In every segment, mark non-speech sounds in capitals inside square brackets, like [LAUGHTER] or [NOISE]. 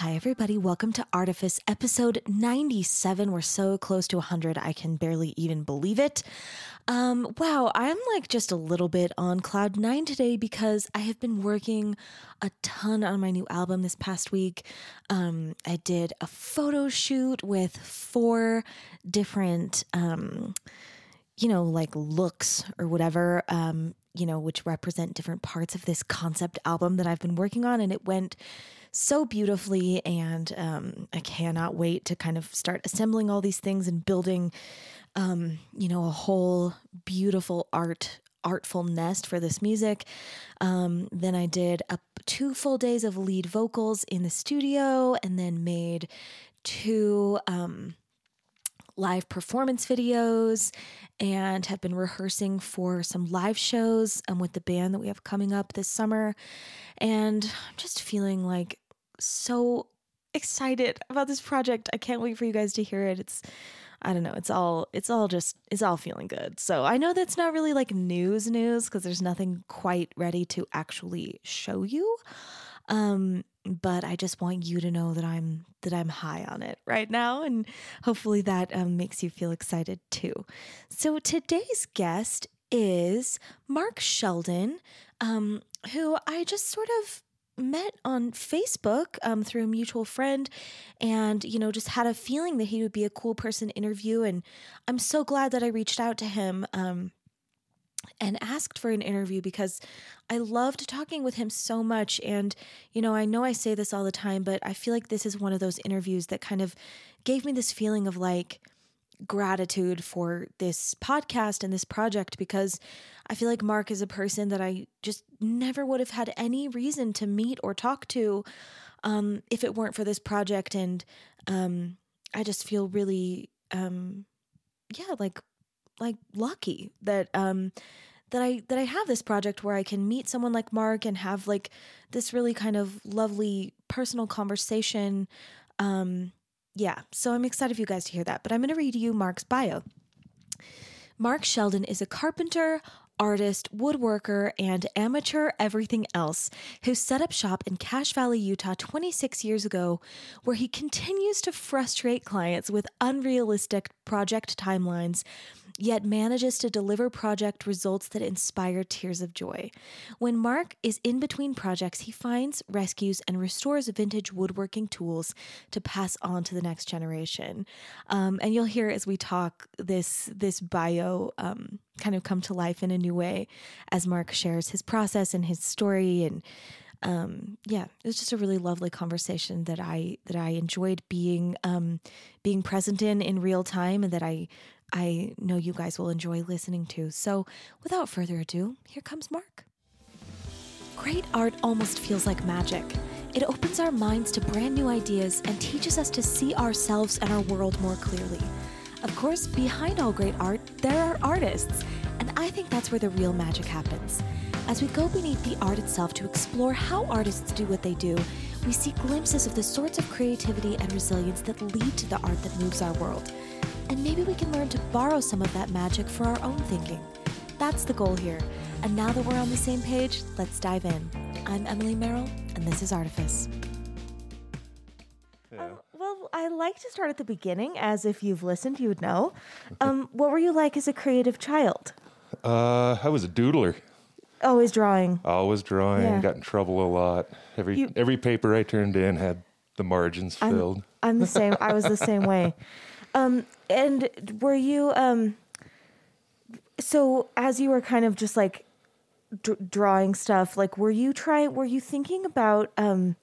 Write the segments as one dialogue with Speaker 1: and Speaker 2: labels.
Speaker 1: Hi, everybody. Welcome to Artifice, episode 97. We're so close to 100, I can barely even believe it. Um, wow, I'm like just a little bit on cloud nine today because I have been working a ton on my new album this past week. Um, I did a photo shoot with four different, um, you know, like looks or whatever, um, you know, which represent different parts of this concept album that I've been working on. And it went so beautifully. And um, I cannot wait to kind of start assembling all these things and building, um, you know, a whole beautiful art artful nest for this music. Um, then I did a, two full days of lead vocals in the studio, and then made two um, live performance videos, and have been rehearsing for some live shows um, with the band that we have coming up this summer. And I'm just feeling like so excited about this project. I can't wait for you guys to hear it. It's I don't know, it's all it's all just it's all feeling good. So I know that's not really like news news because there's nothing quite ready to actually show you. Um but I just want you to know that I'm that I'm high on it right now, and hopefully that um, makes you feel excited too. So today's guest is Mark Sheldon, um, who I just sort of met on Facebook um, through a mutual friend and, you know, just had a feeling that he would be a cool person to interview. And I'm so glad that I reached out to him. Um, and asked for an interview because I loved talking with him so much. And, you know, I know I say this all the time, but I feel like this is one of those interviews that kind of gave me this feeling of like, gratitude for this podcast and this project because I feel like Mark is a person that I just never would have had any reason to meet or talk to um, if it weren't for this project. And um, I just feel really, um, yeah, like like lucky that um, that I that I have this project where I can meet someone like Mark and have like this really kind of lovely personal conversation. Um, yeah, so I'm excited for you guys to hear that. But I'm going to read you Mark's bio. Mark Sheldon is a carpenter, artist, woodworker, and amateur everything else who set up shop in Cache Valley, Utah 26 years ago, where he continues to frustrate clients with unrealistic project timelines yet manages to deliver project results that inspire tears of joy. When Mark is in between projects, he finds, rescues, and restores vintage woodworking tools to pass on to the next generation. Um, and you'll hear as we talk this this bio um, kind of come to life in a new way as Mark shares his process and his story and um, yeah, it was just a really lovely conversation that I that I enjoyed being um, being present in in real time, and that I I know you guys will enjoy listening to. So, without further ado, here comes Mark. Great art almost feels like magic. It opens our minds to brand new ideas and teaches us to see ourselves and our world more clearly. Of course, behind all great art, there are artists, and I think that's where the real magic happens. As we go beneath the art itself to explore how artists do what they do, we see glimpses of the sorts of creativity and resilience that lead to the art that moves our world. And maybe we can learn to borrow some of that magic for our own thinking. That's the goal here. And now that we're on the same page, let's dive in. I'm Emily Merrill, and this is Artifice. Yeah. Uh, well, I like to start at the beginning, as if you've listened, you would know. [LAUGHS] Um, what were you like as a creative child?
Speaker 2: Uh, I was a doodler.
Speaker 1: Always drawing.
Speaker 2: Always drawing. Yeah. Got in trouble a lot. Every you, every paper I turned in had the margins
Speaker 1: I'm,
Speaker 2: filled.
Speaker 1: I'm the same. I was the [LAUGHS] same way. Um, and were you um so as you were kind of just like d- drawing stuff, like were you trying were you thinking about um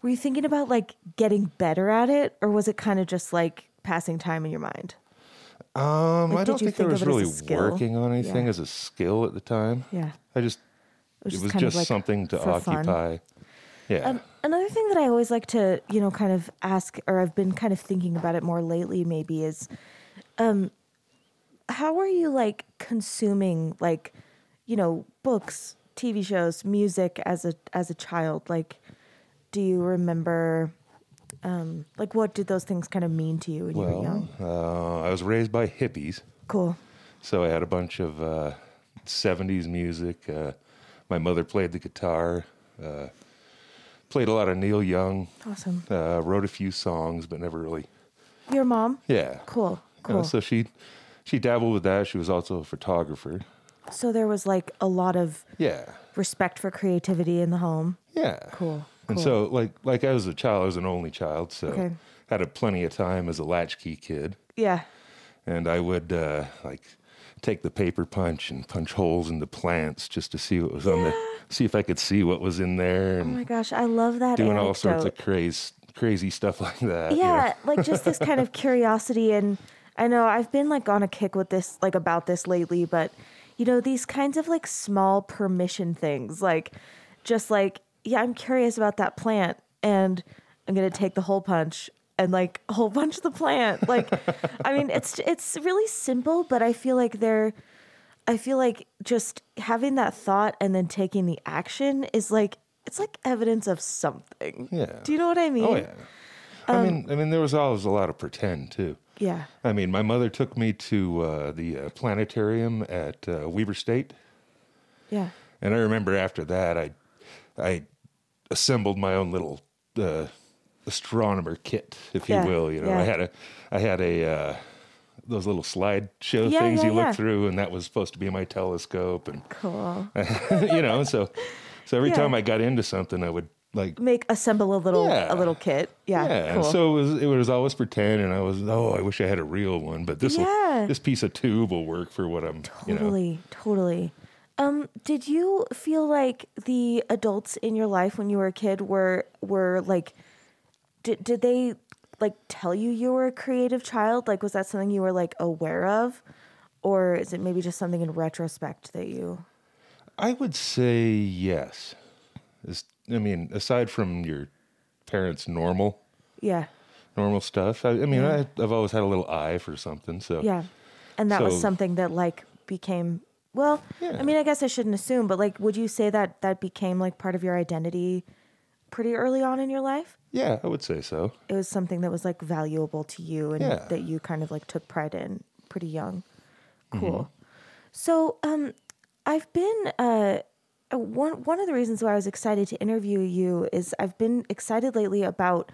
Speaker 1: were you thinking about like getting better at it or was it kind of just like passing time in your mind?
Speaker 2: Um, like, I don't think, think I was really working on anything
Speaker 1: yeah.
Speaker 2: as a skill at the time.
Speaker 1: Yeah.
Speaker 2: I just it was, it was just, like something to occupy. Fun. Yeah. Um,
Speaker 1: another thing that I always like to, you know, kind of ask, or I've been kind of thinking about it more lately, maybe is, um, how are you like consuming like, you know, books, TV shows, music as a as a child? Like, do you remember? Um, like, what did those things kind of mean to you when
Speaker 2: well,
Speaker 1: you were young?
Speaker 2: Uh, I was raised by hippies.
Speaker 1: Cool.
Speaker 2: So I had a bunch of uh, '70s music. Uh, my mother played the guitar. Uh, played a lot of Neil Young.
Speaker 1: Awesome.
Speaker 2: Uh, wrote a few songs, but never really.
Speaker 1: Your mom?
Speaker 2: Yeah.
Speaker 1: Cool.
Speaker 2: Uh,
Speaker 1: Cool.
Speaker 2: so she she dabbled with that. She was also a photographer.
Speaker 1: so there was like a lot of
Speaker 2: Yeah.
Speaker 1: respect for creativity in the home.
Speaker 2: Yeah.
Speaker 1: Cool.
Speaker 2: And
Speaker 1: cool.
Speaker 2: so like like I was a child, I was an only child, so
Speaker 1: Okay.
Speaker 2: had a plenty of time as a latchkey kid.
Speaker 1: Yeah.
Speaker 2: and I would uh, like take the paper punch and punch holes in the plants just to see what was on the see if I could see what was in there
Speaker 1: Oh my gosh, I love that
Speaker 2: doing
Speaker 1: anecdote.
Speaker 2: all sorts of crazy crazy stuff [LAUGHS] like that. you know.
Speaker 1: yeah, like just this kind of [LAUGHS] curiosity and I know I've been like on a kick with this like about this lately, but you know, these kinds of like small permission things, like just like, yeah, I'm curious about that plant and I'm gonna take the hole punch and like hole punch the plant. Like I mean it's it's really simple, but I feel like they're I feel like just having that thought and then taking the action is like it's like evidence of something.
Speaker 2: Yeah.
Speaker 1: Do you know what I mean?
Speaker 2: Oh yeah. I
Speaker 1: Um,
Speaker 2: mean, I mean, there was always a lot of pretend too.
Speaker 1: Yeah.
Speaker 2: I mean, my mother took me to uh, the uh, planetarium at uh, Weber State,
Speaker 1: Yeah.
Speaker 2: and I remember after that, I, I assembled my own little uh, astronomer kit, if
Speaker 1: Yeah,
Speaker 2: you will. You know,
Speaker 1: yeah.
Speaker 2: I had a, I had a, uh, those little slideshow
Speaker 1: Yeah,
Speaker 2: things
Speaker 1: yeah,
Speaker 2: you look through, and that was supposed to be my telescope, and
Speaker 1: Cool. [LAUGHS]
Speaker 2: you know, so, so every
Speaker 1: Yeah.
Speaker 2: time I got into something, I would like.
Speaker 1: Make assemble a little
Speaker 2: Yeah.
Speaker 1: a little kit. Yeah.
Speaker 2: Yeah, and
Speaker 1: cool.
Speaker 2: so it was. It was always pretend, and I was, oh, I wish I had a real one, but this,
Speaker 1: Yeah.
Speaker 2: this piece of tube will work for what I'm, you know.
Speaker 1: totally, totally. Um, did you feel like the adults in your life when you were a kid were were like did did they like tell you you were a creative child? Like was that something you were like aware of? Or is it maybe just something in retrospect that you
Speaker 2: I would say yes. Is- I mean, aside from your parents' normal
Speaker 1: Yeah.
Speaker 2: normal stuff, I, I mean, I, I've always had a little eye for something. So
Speaker 1: Yeah. And that was something that like became well,
Speaker 2: Yeah.
Speaker 1: I mean, I guess I shouldn't assume, but like would you say that that became like part of your identity pretty early on in your life?
Speaker 2: yeah, I would say so.
Speaker 1: It was something that was like valuable to you and
Speaker 2: Yeah.
Speaker 1: that you kind of like took pride in pretty young.
Speaker 2: Mm-hmm.
Speaker 1: Cool. So, um I've been uh uh, one one of the reasons why I was excited to interview you is I've been excited lately about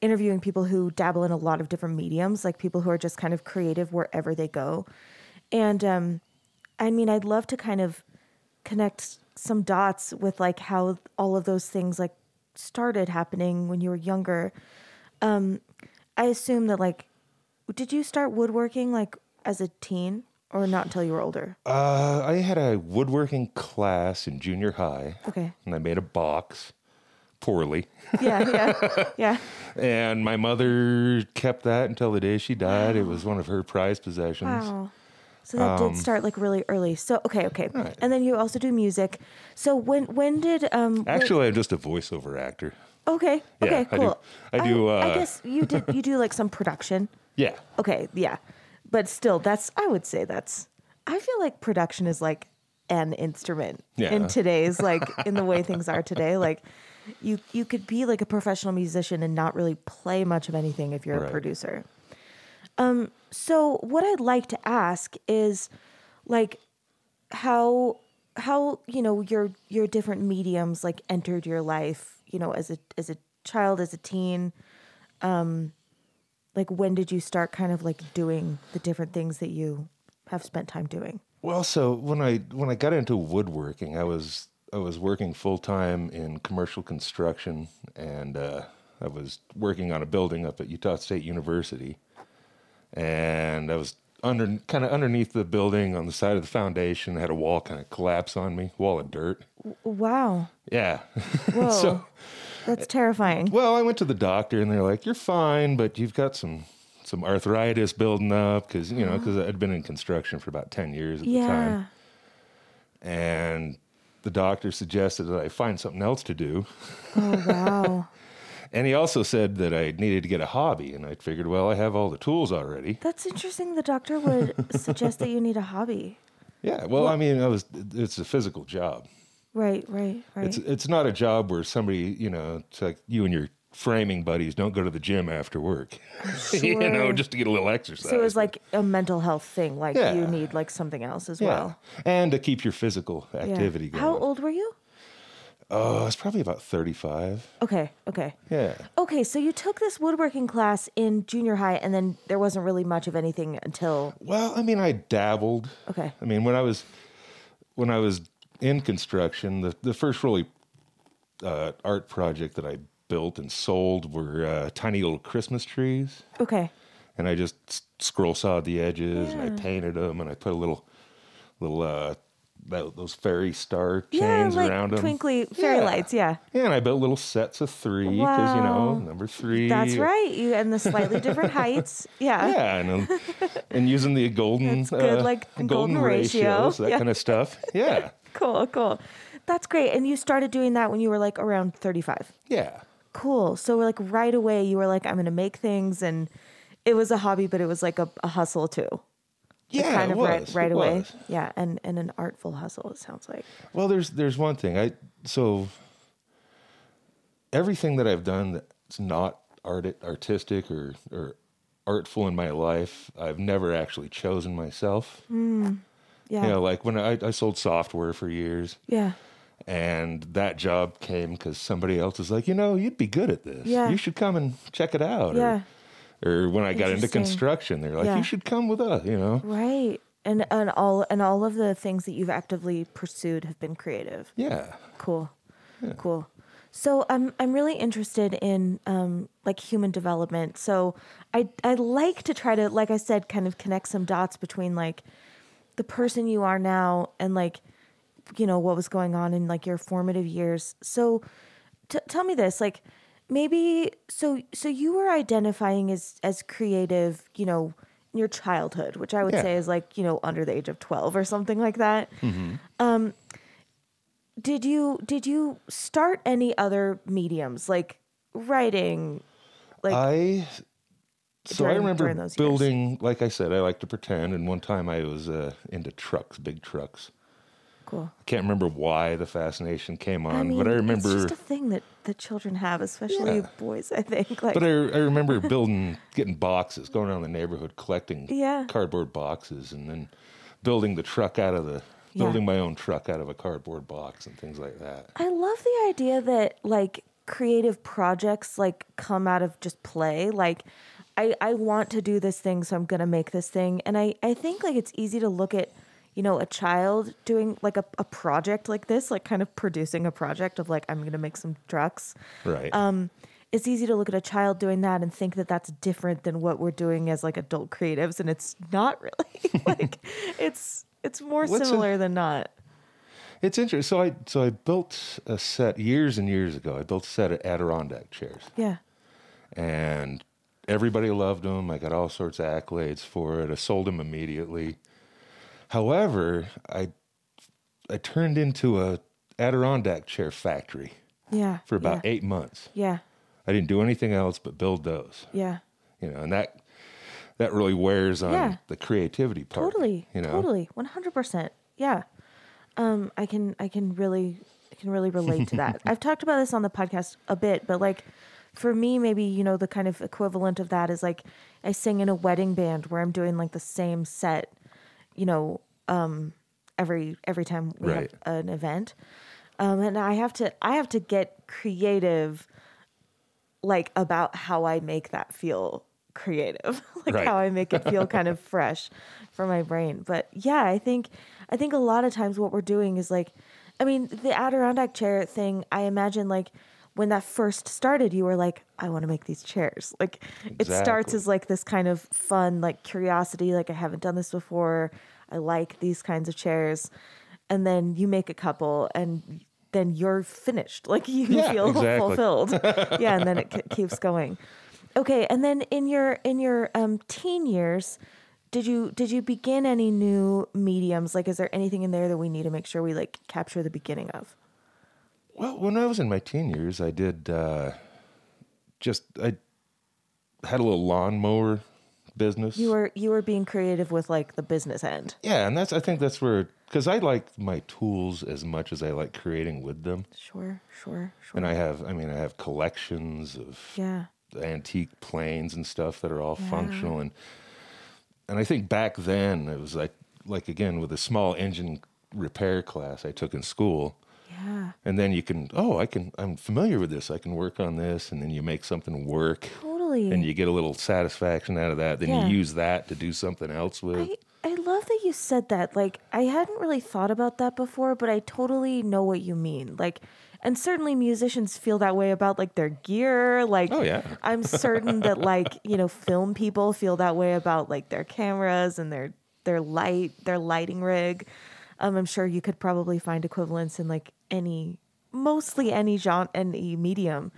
Speaker 1: interviewing people who dabble in a lot of different mediums, like people who are just kind of creative wherever they go. And um, I mean, I'd love to kind of connect some dots with like how all of those things like started happening when you were younger. Um, I assume that like, did you start woodworking like as a teen or not until you were older?
Speaker 2: Uh, I had a woodworking class in junior high,
Speaker 1: Okay.
Speaker 2: and I made a box poorly.
Speaker 1: Yeah, yeah, yeah. [LAUGHS]
Speaker 2: And my mother kept that until the day she died. It was one of her prized possessions.
Speaker 1: Wow. So that did start like really early. So okay, okay.
Speaker 2: Um, Right.
Speaker 1: And then you also do music. So when when did um when-
Speaker 2: Actually, I'm just a voiceover actor.
Speaker 1: okay
Speaker 2: Yeah,
Speaker 1: okay
Speaker 2: I do-
Speaker 1: cool.
Speaker 2: I do,
Speaker 1: I,
Speaker 2: uh,
Speaker 1: guess you did you do like some production. [LAUGHS]
Speaker 2: Yeah.
Speaker 1: Okay, yeah. But still that's I would say that's I feel like production is like an instrument in today's like [LAUGHS] in the way things are today like you you could be like a professional musician and not really play much of anything if you're a producer. Um so what I'd like to ask is like how how you know your your different mediums like entered your life you know as a as a child as a teen. Um like when did you start kind of like doing the different things that you have spent time doing?
Speaker 2: Well, so when I when I got into woodworking, I was I was working full time in commercial construction, and uh, I was working on a building up at Utah State University, and I was under kind of underneath the building on the side of the foundation. Had a wall kind of collapse on me, wall of dirt.
Speaker 1: wow
Speaker 2: Yeah. [LAUGHS]
Speaker 1: whoa
Speaker 2: so
Speaker 1: that's terrifying
Speaker 2: well, I went to the doctor, and they're like, "You're fine, but you've got some." Some arthritis building up because you know because uh-huh. I'd been in construction for about ten years at the time.
Speaker 1: yeah
Speaker 2: and the doctor suggested that I find something else to do.
Speaker 1: oh wow [LAUGHS]
Speaker 2: And he also said that I needed to get a hobby. And I figured, well, I have all the tools already.
Speaker 1: that's interesting the doctor would [LAUGHS] suggest that you need a hobby
Speaker 2: Yeah. Well, I mean, I was, it's a physical job.
Speaker 1: right right right
Speaker 2: It's it's not a job where somebody, you know, it's like you and your framing buddies don't go to the gym after work, [LAUGHS] you know, just to get a little exercise.
Speaker 1: so it was like a mental health thing like
Speaker 2: Yeah.
Speaker 1: you need like something else as
Speaker 2: yeah,
Speaker 1: well
Speaker 2: and to keep your physical
Speaker 1: Yeah.
Speaker 2: activity going.
Speaker 1: how old were you
Speaker 2: Oh, it's probably about 35.
Speaker 1: Okay, okay.
Speaker 2: Yeah.
Speaker 1: Okay, so you took this woodworking class in junior high and then there wasn't really much of anything until
Speaker 2: Well, I mean, I dabbled.
Speaker 1: Okay.
Speaker 2: I mean, when I was when I was in construction, the the first really uh, art project that I built and sold were uh, tiny little Christmas trees,
Speaker 1: Okay.
Speaker 2: and I just scroll sawed the edges and I painted them and I put a little little uh, those fairy star
Speaker 1: Yeah,
Speaker 2: chains
Speaker 1: like
Speaker 2: around them.
Speaker 1: twinkly fairy
Speaker 2: Yeah.
Speaker 1: lights, yeah.
Speaker 2: Yeah, and I built little sets of three because you know number three.
Speaker 1: That's right. You and the slightly different [LAUGHS] heights. Yeah.
Speaker 2: Yeah, and, um, and using the golden,
Speaker 1: good,
Speaker 2: uh,
Speaker 1: like,
Speaker 2: golden,
Speaker 1: golden ratio.
Speaker 2: ratios, that
Speaker 1: Yeah.
Speaker 2: kind of stuff. Yeah, [LAUGHS]
Speaker 1: Cool, cool. That's great. And you started doing that when you were like around 35.
Speaker 2: yeah,
Speaker 1: Cool. So like right away you were like, I'm gonna make things and it was a hobby, but it was like a, a hustle too.
Speaker 2: Yeah.
Speaker 1: kind
Speaker 2: it
Speaker 1: of
Speaker 2: was,
Speaker 1: right right
Speaker 2: it
Speaker 1: away.
Speaker 2: was.
Speaker 1: Yeah, and, and an artful hustle, it sounds like.
Speaker 2: Well, there's there's one thing I so everything that I've done that's not art artistic or or artful in my life, I've never actually chosen myself. Hmm.
Speaker 1: Yeah.
Speaker 2: You know, like when I, I sold software for years,
Speaker 1: yeah.
Speaker 2: and that job came because somebody else was like, you know, you'd be good at this.
Speaker 1: Yeah.
Speaker 2: You should come and check it out.
Speaker 1: Yeah.
Speaker 2: Or, or when I got into construction, they're like,
Speaker 1: Yeah.
Speaker 2: you should come with us. You know.
Speaker 1: Right. And and all and all of the things that you've actively pursued have been creative.
Speaker 2: Yeah.
Speaker 1: Cool. Cool. So I'm I'm really interested in um, like human development. So I I like to try to like I said kind of connect some dots between like the person you are now and like you know what was going on in like your formative years. So t- tell me this like maybe so so you were identifying as as creative, you know, in your childhood, which I would
Speaker 2: Yeah.
Speaker 1: say is like, you know, under the age of 12 or something like that um did you did you start any other mediums like writing like
Speaker 2: I so I remember
Speaker 1: during those years.
Speaker 2: building. Like I said, I like to pretend. And one time I was uh, into trucks, big trucks.
Speaker 1: Cool
Speaker 2: I can't remember why the fascination came on,
Speaker 1: i mean
Speaker 2: but I remember.
Speaker 1: it's just a thing that the children have especially
Speaker 2: Yeah.
Speaker 1: boys i think like
Speaker 2: But I, I remember building, getting boxes, going around the neighborhood collecting
Speaker 1: Yeah.
Speaker 2: cardboard boxes, and then building the truck out of the,
Speaker 1: Yeah.
Speaker 2: building my own truck out of a cardboard box and things like that.
Speaker 1: i love the idea that like creative projects like come out of just play like i i want to do this thing so i'm gonna make this thing and i i think like it's easy to look at you know a child doing like a, a project like this like kind of producing a project of like i'm gonna make some trucks
Speaker 2: Right.
Speaker 1: um, it's easy to look at a child doing that and think that that's different than what we're doing as like adult creatives, and it's not really. [LAUGHS] like it's it's more
Speaker 2: What's a-
Speaker 1: similar than not.
Speaker 2: it's interesting. So I, so I built a set years and years ago. I built a set of Adirondack chairs.
Speaker 1: Yeah,
Speaker 2: and everybody loved them. I got all sorts of accolades for it. I sold them immediately. However, I I turned into a Adirondack chair factory
Speaker 1: yeah.
Speaker 2: for about
Speaker 1: yeah.
Speaker 2: eight months.
Speaker 1: Yeah,
Speaker 2: I didn't do anything else but build those.
Speaker 1: yeah.
Speaker 2: You know, and that that really wears on
Speaker 1: Yeah.
Speaker 2: the creativity part.
Speaker 1: Totally.
Speaker 2: You know,
Speaker 1: Totally. One hundred percent. Yeah. Um, I can I can really I can really relate to that. [LAUGHS] I've talked about this on the podcast a bit, but like for me, maybe, you know, the kind of equivalent of that is like I sing in a wedding band where I'm doing like the same set, you know, um, every every time we
Speaker 2: Right.
Speaker 1: have an event. Um, and I have to I have to get creative like about how I make that feel creative, [LAUGHS] like
Speaker 2: Right.
Speaker 1: how I make it feel kind of [LAUGHS] fresh for my brain. But yeah, I think I think a lot of times what we're doing is like, I mean, the Adirondack chair thing. I imagine like when that first started, you were like, I want to make these chairs. Like it starts as like this kind of fun, like curiosity, like I haven't done this before. I like these kinds of chairs, and then you make a couple and. Then you're finished. [LAUGHS] Like you
Speaker 2: Yeah,
Speaker 1: feel
Speaker 2: exactly.
Speaker 1: fulfilled. [LAUGHS] yeah, and then it k- keeps going. Okay, and then in your in your um, teen years, did you did you begin any new mediums? Like, is there anything in there that we need to make sure we like capture the beginning of?
Speaker 2: Well, when I was in my teen years, I did uh, just I had a little lawnmower business.
Speaker 1: You were you were being creative with like the business end.
Speaker 2: Yeah, and that's I think that's where because I like my tools as much as I like creating with them,
Speaker 1: Sure, sure, sure.
Speaker 2: and I have I mean I have collections of
Speaker 1: yeah,
Speaker 2: antique planes and stuff that are all functional and and I think back then it was like like again with a small engine repair class I took in school
Speaker 1: Yeah.
Speaker 2: And then you can, oh, I can, I'm familiar with this. I can work on this. And then you make something work
Speaker 1: Totally.
Speaker 2: and you get a little satisfaction out of that. Then
Speaker 1: Yeah.
Speaker 2: you use that to do something else with.
Speaker 1: I, I love that you said that. Like, I hadn't really thought about that before, but I totally know what you mean. Like, and certainly musicians feel that way about like their gear. Like,
Speaker 2: Oh, yeah. [LAUGHS]
Speaker 1: I'm certain that like you know film people feel that way about like their cameras and their their light their lighting rig. Um, I'm sure you could probably find equivalents in like any mostly any genre any medium.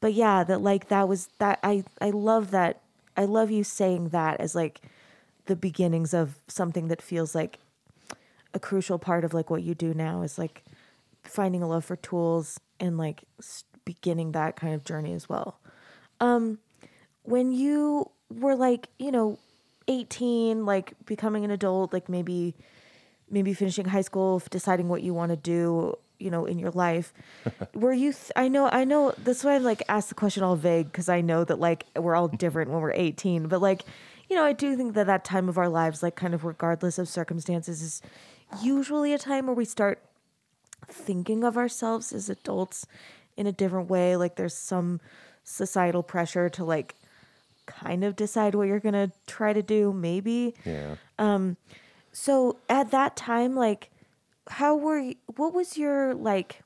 Speaker 1: But yeah, that like that was that I I love that I love you saying that as like the beginnings of something that feels like a crucial part of like what you do now is like finding a love for tools and like beginning that kind of journey as well. Um, when you were like, you know, 18, like becoming an adult, like maybe maybe finishing high school, deciding what you want to do, you know, in your life. were you th- I know I know that's why I like ask the question all vague cuz I know that like we're all different when we're 18, but like you know, I do think that that time of our lives like kind of regardless of circumstances is usually a time where we start thinking of ourselves as adults in a different way like there's some societal pressure to like kind of decide what you're to try to do maybe
Speaker 2: yeah.
Speaker 1: Um so at that time, like, how were you, what was your like?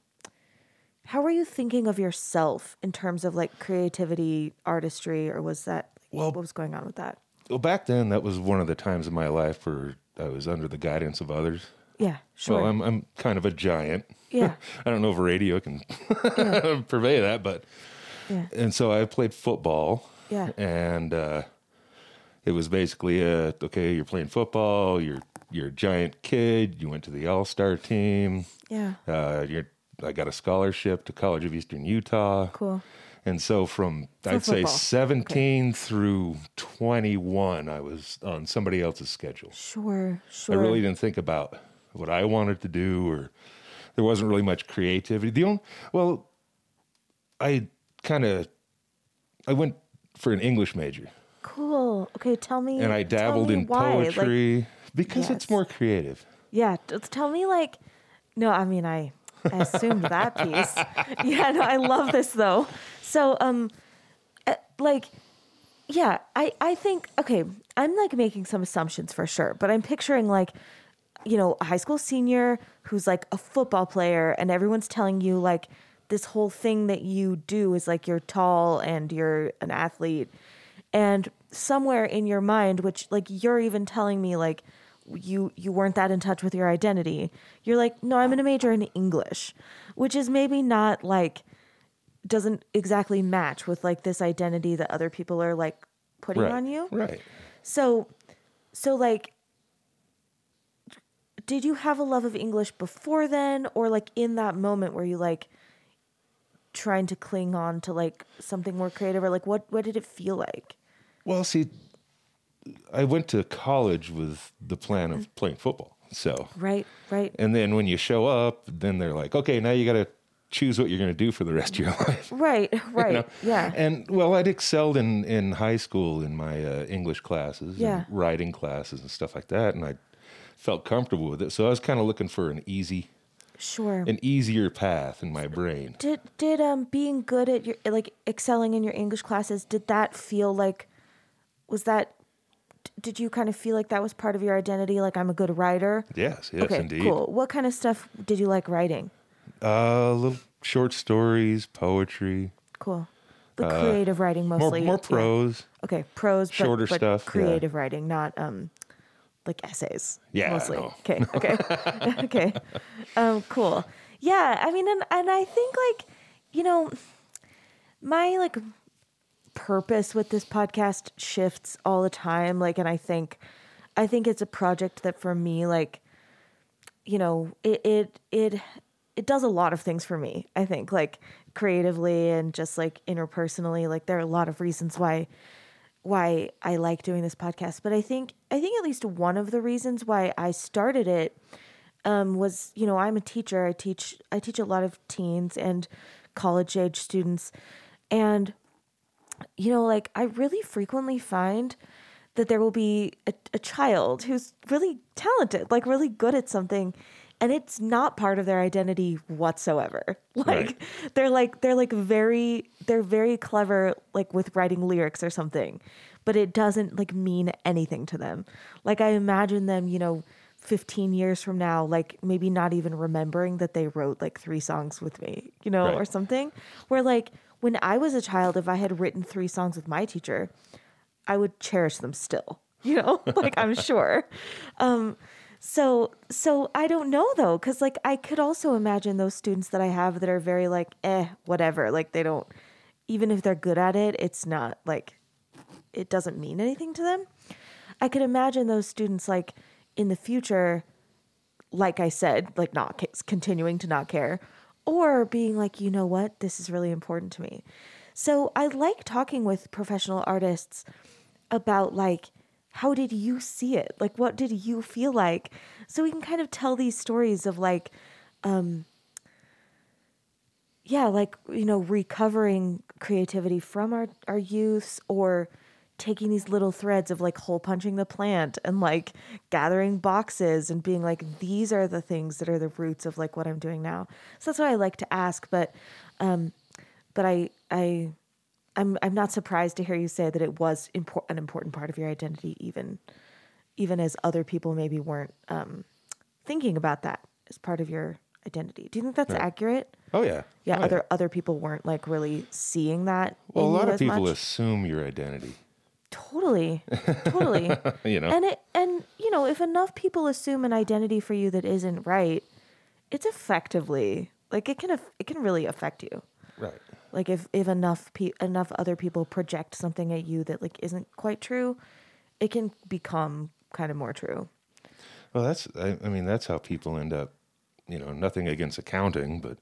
Speaker 1: How were you thinking of yourself in terms of like creativity, artistry, or was that
Speaker 2: Well-
Speaker 1: what was going on with that?
Speaker 2: Well, back then, that was one of the times in my life where I was under the guidance of others.
Speaker 1: Yeah, sure.
Speaker 2: Well, I'm, I'm kind of a giant.
Speaker 1: yeah, [LAUGHS]
Speaker 2: I don't know if radio can [LAUGHS] purvey that, but
Speaker 1: yeah,
Speaker 2: and so I played football.
Speaker 1: Yeah.
Speaker 2: And uh, it was basically a okay, you're playing football, you're you're a giant kid, you went to the all star team,
Speaker 1: yeah.
Speaker 2: uh, you're I got a scholarship to College of Eastern Utah.
Speaker 1: Cool.
Speaker 2: And so from I'd say
Speaker 1: football.
Speaker 2: 17 through 21, I was on somebody else's schedule.
Speaker 1: Sure, sure.
Speaker 2: I really didn't think about what I wanted to do, or there wasn't really much creativity. The only, well, I kind of, I went for an English major,
Speaker 1: Cool. Okay, tell me.
Speaker 2: and I dabbled in
Speaker 1: why. Like,
Speaker 2: because it's more creative.
Speaker 1: Yeah, tell me like no, I mean I, I assumed that [LAUGHS] piece. Yeah, no, I love this though. So um uh, like yeah, I I think okay, I'm like making some assumptions for sure, but I'm picturing like you know, a high school senior who's like a football player and everyone's telling you like this whole thing that you do is like you're tall and you're an athlete and somewhere in your mind which like you're even telling me like you you weren't that in touch with your identity. You're like no i'm going to major in english which is maybe not like doesn't exactly match with like this identity that other people are like putting
Speaker 2: right.
Speaker 1: on you.
Speaker 2: Right.
Speaker 1: so so like did you have a love of english before then? Or like in that moment were you like trying to cling on to like something more creative? Or like what what did it feel like?
Speaker 2: Well, see, I went to college with the plan of playing football. So,
Speaker 1: right right
Speaker 2: and then when you show up, then they're like, okay, now you got to choose what you're going to do for the rest of your [LAUGHS] life.
Speaker 1: right right
Speaker 2: you know?
Speaker 1: yeah
Speaker 2: And well, I'd excelled in in high school in my uh, English classes,
Speaker 1: Yeah.
Speaker 2: and writing classes, and stuff like that, and I felt comfortable with it. So I was kind of looking for an easy,
Speaker 1: sure
Speaker 2: an easier path in my brain.
Speaker 1: did did um being good at your like excelling in your english classes did that feel like was that did you kind of feel like that was part of your identity like i'm a good writer
Speaker 2: Yes, yes,
Speaker 1: okay
Speaker 2: indeed.
Speaker 1: cool what kind of stuff did you like writing
Speaker 2: Uh, little short stories, poetry,
Speaker 1: cool the creative writing
Speaker 2: Uh, more
Speaker 1: mostly
Speaker 2: more
Speaker 1: yeah.
Speaker 2: prose.
Speaker 1: okay prose but,
Speaker 2: Shorter
Speaker 1: but
Speaker 2: stuff, yeah.
Speaker 1: creative writing not um like essays
Speaker 2: Yeah,
Speaker 1: mostly
Speaker 2: no.
Speaker 1: okay okay [LAUGHS] [LAUGHS] okay um cool yeah i mean and, and i think like you know my like purpose with this podcast shifts all the time like and i think i think it's a project that for me like you know it it it it does a lot of things for me i think like creatively and just like interpersonally like there are a lot of reasons why why i like doing this podcast. But i think i think at least one of the reasons why i started it um, was you know i'm a teacher. I teach i teach a lot of teens and college age students. And you know, like I really frequently find that there will be a, a child who's really talented, like really good at something. and it's not part of their identity whatsoever. [LAUGHS] Like
Speaker 2: Right.
Speaker 1: they're like they're like very they're very clever like with writing lyrics or something, but it doesn't like mean anything to them. Like I imagine them, you know, 15 years from now like maybe not even remembering that they wrote like three songs with me, you know,
Speaker 2: Right.
Speaker 1: or something. Where like when I was a child if I had written three songs with my teacher, I would cherish them still. [LAUGHS] You know, [LAUGHS] like I'm sure. Um, so so I don't know though, because like I could also imagine those students that I have that are very like eh whatever, like they don't even if they're good at it, it's not like it doesn't mean anything to them. I could imagine those students like in the future, like I said, like not continuing to not care, or being like, you know what, this is really important to me. So I like talking with professional artists about like how did you see it? Like what did you feel like? So we can kind of tell these stories of like um yeah like you know recovering creativity from our our youths or taking these little threads of like hole punching the plant and like gathering boxes and being like these are the things that are the roots of like what I'm doing now. So that's what I like to ask but um but I I I'm I'm not surprised to hear you say that it was impor- an important part of your identity, even even as other people maybe weren't um, thinking about that as part of your identity. Do you think that's
Speaker 2: Right.
Speaker 1: accurate?
Speaker 2: Oh yeah.
Speaker 1: Yeah,
Speaker 2: Oh,
Speaker 1: other other people weren't like really seeing that.
Speaker 2: Well, a lot of people
Speaker 1: much.
Speaker 2: assume your identity.
Speaker 1: Totally, totally. [LAUGHS]
Speaker 2: You know.
Speaker 1: And it and you know if enough people assume an identity for you that isn't right, it's effectively like it can it can really affect you.
Speaker 2: right.
Speaker 1: like if if enough pe- enough other people project something at you that like isn't quite true it can become kind of more true
Speaker 2: Well, that's. I, I mean, that's how people end up. You know, nothing against accounting, but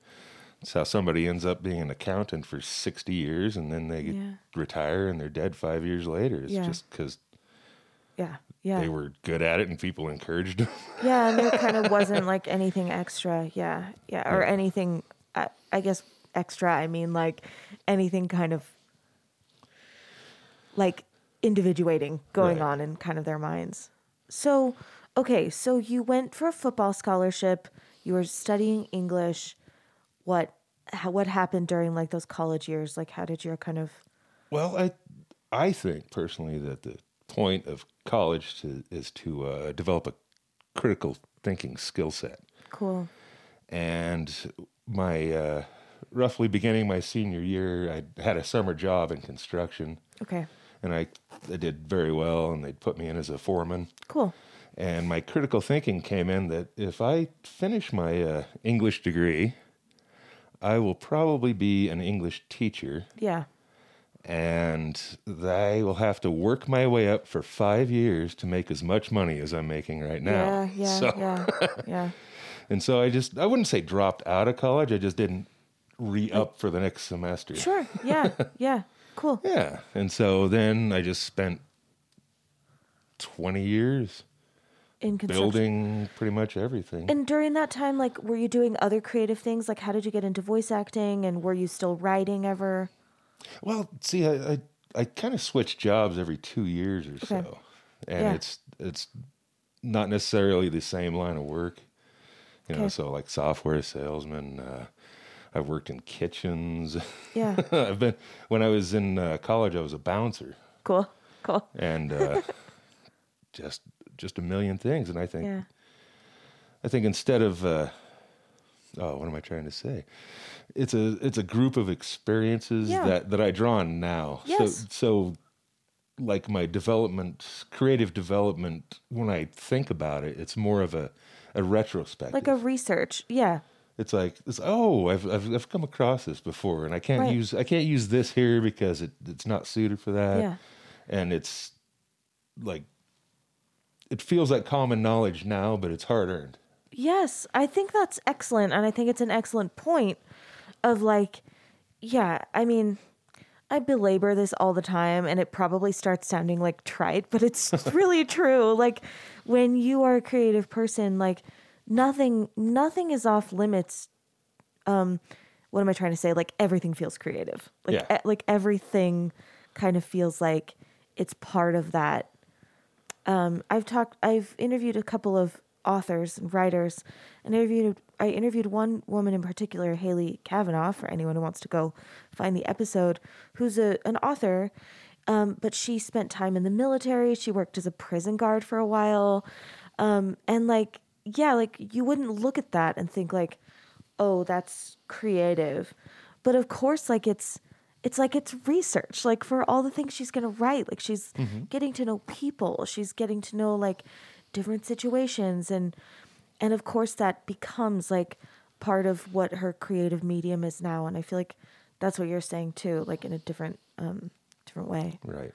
Speaker 2: it's how somebody ends up being an accountant for sixty years, and then they
Speaker 1: Yeah.
Speaker 2: retire and they're dead five years later. It's
Speaker 1: Yeah.
Speaker 2: just because
Speaker 1: yeah yeah
Speaker 2: they were good at it and people encouraged them. [LAUGHS]
Speaker 1: yeah and there kind of wasn't like anything extra yeah yeah or anything I, I guess extra i mean like anything kind of like individuating going
Speaker 2: Right.
Speaker 1: on in kind of their minds so okay so you went for a football scholarship you were studying english what how, what happened during like those college years? Like how did your kind of
Speaker 2: Well, I I think personally that the point of college to, is to uh, develop a critical thinking skill set.
Speaker 1: cool.
Speaker 2: And my uh, roughly beginning my senior year, I had a summer job in construction,
Speaker 1: okay.
Speaker 2: And I, I did very well, and they'd put me in as a foreman.
Speaker 1: cool.
Speaker 2: And my critical thinking came in that if I finish my uh, English degree, I will probably be an English teacher
Speaker 1: yeah
Speaker 2: and I will have to work my way up for five years to make as much money as I'm making right now.
Speaker 1: yeah yeah
Speaker 2: So,
Speaker 1: yeah [LAUGHS] yeah
Speaker 2: And so I just, I wouldn't say dropped out of college. I just didn't re up for the next semester.
Speaker 1: sure yeah [LAUGHS] yeah cool
Speaker 2: Yeah. And so then I just spent 20 years
Speaker 1: in construction
Speaker 2: building pretty much everything.
Speaker 1: And during that time, like, were you doing other creative things? Like, how did you get into voice acting? And were you still writing ever?
Speaker 2: Well, see, I I, I kind of switch jobs every two years or
Speaker 1: Okay.
Speaker 2: so, and
Speaker 1: Yeah.
Speaker 2: it's it's not necessarily the same line of work. You know, so like software salesman. Uh, I've worked in kitchens.
Speaker 1: Yeah. [LAUGHS]
Speaker 2: I've been when I was in uh, college, I was a bouncer,
Speaker 1: cool. Cool.
Speaker 2: and uh, [LAUGHS] just just a million things. And I think
Speaker 1: Yeah.
Speaker 2: I think instead of uh, oh, what am I trying to say? It's a it's a group of experiences
Speaker 1: Yeah.
Speaker 2: that that I draw on now.
Speaker 1: Yes.
Speaker 2: So so like my development, creative development. When I think about it, it's more of a a retrospective.
Speaker 1: Like a research. Yeah.
Speaker 2: it's like it's oh I've, I've I've come across this before, and I can't
Speaker 1: Right.
Speaker 2: use I can't use this here because it it's not suited for that.
Speaker 1: Yeah.
Speaker 2: and it's like it feels like common knowledge now, but it's hard earned.
Speaker 1: Yes. I think that's excellent. And I think it's an excellent point of like, yeah, I mean, I belabor this all the time and it probably starts sounding like trite, but it's [LAUGHS] really true. Like when you are a creative person, like nothing nothing is off limits. Um what am I trying to say? Like everything feels creative. Like
Speaker 2: Yeah.
Speaker 1: e- like everything kind of feels like it's part of that. Um I've talked I've interviewed a couple of authors and writers. And interviewed I interviewed one woman in particular, Haley Kavanaugh, for anyone who wants to go find the episode, who's a an author. Um, but she spent time in the military. She worked as a prison guard for a while. Um, and like, yeah, like you wouldn't look at that and think like, oh, that's creative. But of course, like it's it's like it's research like for all the things she's going to write like she's getting to know people she's getting to know like different situations and and of course that becomes like part of what her creative medium is now and i feel like that's what you're saying too like in a different um different way.
Speaker 2: Right.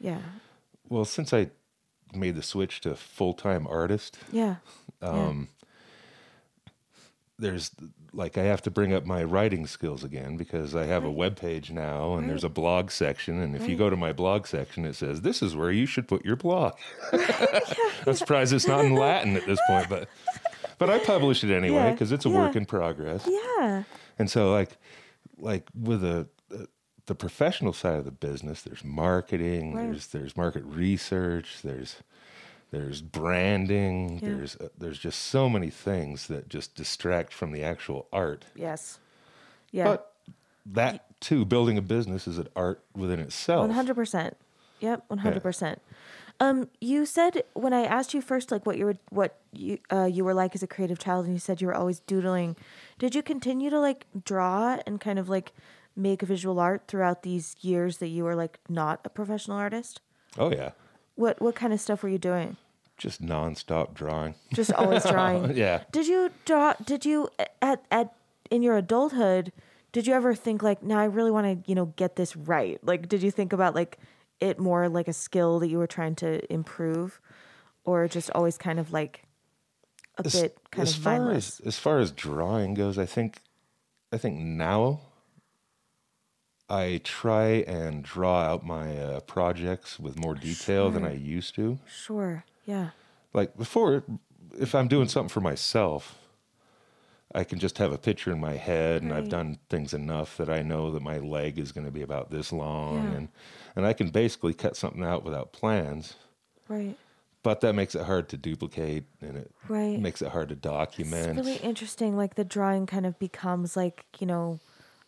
Speaker 1: yeah.
Speaker 2: Well, since I made the switch to full time artist,
Speaker 1: yeah.
Speaker 2: um, there's like I have to bring up my writing skills again because I have a web page now and there's a blog section. And if you go to my blog section, it says, This is where you should put your blog. [LAUGHS] I'm surprised it's not in Latin at this point, but. But I publish it anyway
Speaker 1: Yeah,
Speaker 2: because it's a
Speaker 1: yeah.
Speaker 2: work in progress.
Speaker 1: yeah
Speaker 2: And so, like, like with a, the professional side of the business, there's marketing,
Speaker 1: Right.
Speaker 2: there's there's market research, there's there's branding,
Speaker 1: Yeah.
Speaker 2: there's uh, there's just so many things that just distract from the actual art.
Speaker 1: yes yeah
Speaker 2: But that too, building a business is an art within itself.
Speaker 1: One hundred percent. Yep, one hundred percent. Um, you said when I asked you first, like what you were, what you uh, you were like as a creative child, and you said you were always doodling. Did you continue to like draw and kind of like make visual art throughout these years that you were like not a professional artist?
Speaker 2: Oh yeah,
Speaker 1: What what kind of stuff were you doing?
Speaker 2: Just nonstop drawing.
Speaker 1: Just always [LAUGHS] drawing.
Speaker 2: Yeah.
Speaker 1: Did you draw? Did you at at in your adulthood? Did you ever think like, now I really want to you know get this right? Like, did you think about like it more like a skill that you were trying to improve, or just always kind of like a
Speaker 2: as,
Speaker 1: bit kind
Speaker 2: as
Speaker 1: of
Speaker 2: far
Speaker 1: mindless?
Speaker 2: as as far as drawing goes, I think I think now I try and draw out my uh, projects with more detail than I used to.
Speaker 1: Sure. Yeah.
Speaker 2: Like before, if I'm doing something for myself, I can just have a picture in my head, and I've done things enough that I know that my leg is going to be about this long,
Speaker 1: Yeah.
Speaker 2: and and I can basically cut something out without plans.
Speaker 1: Right.
Speaker 2: But that makes it hard to duplicate, and it
Speaker 1: Right.
Speaker 2: makes it hard to document.
Speaker 1: It's really interesting. Like the drawing kind of becomes like you know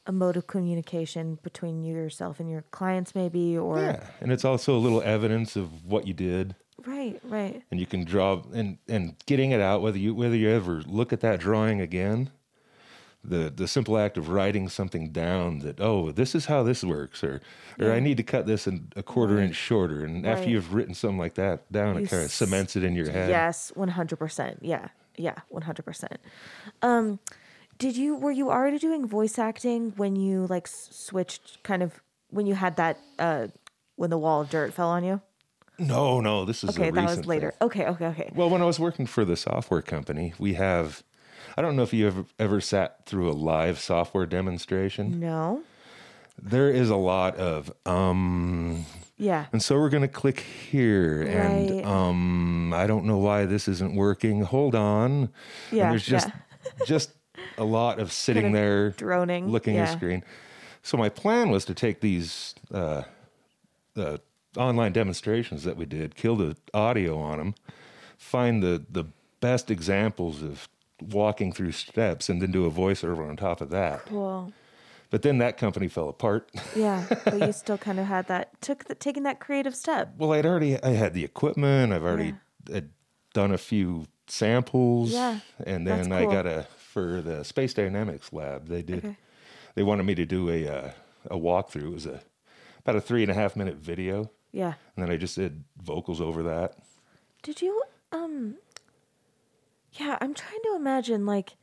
Speaker 1: a mode of communication between you yourself and your clients, maybe, or
Speaker 2: Yeah, and it's also a little evidence of what you did,
Speaker 1: right, right.
Speaker 2: and you can draw and and getting it out. Whether you whether you ever look at that drawing again, the the simple act of writing something down that oh this is how this works, or or I need to cut this in a quarter inch shorter, and after you've written something like that down,
Speaker 1: You
Speaker 2: it kind of cements it in your head.
Speaker 1: Yes, one hundred percent. Yeah, yeah, one hundred percent. Um, did you were you already doing voice acting when you like switched kind of when you had that uh when the wall of dirt fell on you?
Speaker 2: No, no, this is
Speaker 1: Okay, that was later.
Speaker 2: thing.
Speaker 1: Okay, okay, okay.
Speaker 2: Well, when I was working for the software company, we have. I don't know if you ever ever sat through a live software demonstration.
Speaker 1: No.
Speaker 2: There is a lot of um
Speaker 1: Yeah.
Speaker 2: and so we're going to click here and um I don't know why this isn't working. Hold on.
Speaker 1: Yeah,
Speaker 2: And there's just [LAUGHS] just a lot of sitting there
Speaker 1: droning,
Speaker 2: looking at
Speaker 1: yeah.
Speaker 2: a screen. So my plan was to take these uh uh online demonstrations that we did, kill the audio on them, find the the best examples of walking through steps and then do a voiceover on top of that.
Speaker 1: Cool.
Speaker 2: But then that company fell apart. [LAUGHS]
Speaker 1: Yeah, but you still kind of had that took the, taking that creative step.
Speaker 2: Well, I'd already I had the equipment. I've already had done a few samples.
Speaker 1: Yeah,
Speaker 2: and
Speaker 1: that's
Speaker 2: then I
Speaker 1: cool.
Speaker 2: got a for the Space Dynamics lab. They did.
Speaker 1: Okay.
Speaker 2: They wanted me to do a uh, a walkthrough. It was a about a three and a half minute video,
Speaker 1: Yeah.
Speaker 2: and then I just did vocals over that.
Speaker 1: Did you um Yeah, I'm trying to imagine like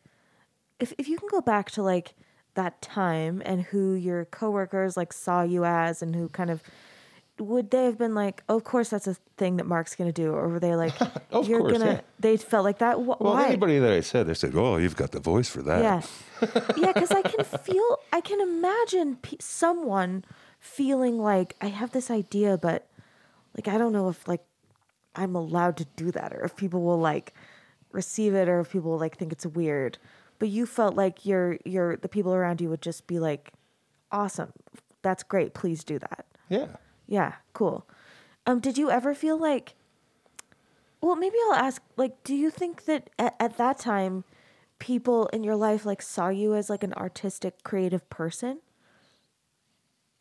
Speaker 1: if if you can go back to like that time and who your coworkers like saw you as and who kind of would they have been like, oh, of course that's a thing that Mark's gonna do, or were they like, [LAUGHS]
Speaker 2: Of
Speaker 1: you're
Speaker 2: course,
Speaker 1: gonna?
Speaker 2: yeah.
Speaker 1: They felt like that. Wh-
Speaker 2: Well,
Speaker 1: why?
Speaker 2: anybody that I said, they said, "Oh, you've got the voice for that."
Speaker 1: Yeah, [LAUGHS] yeah, because I can feel, I can imagine pe- someone feeling like I have this idea, but like I don't know if like I'm allowed to do that, or if people will like receive it, or if people will like think it's weird. But you felt like your your the people around you would just be like, awesome, that's great, please do that.
Speaker 2: yeah.
Speaker 1: Yeah, cool. Um, did you ever feel like Well, maybe I'll ask like do you think that at, at that time people in your life like saw you as like an artistic creative person?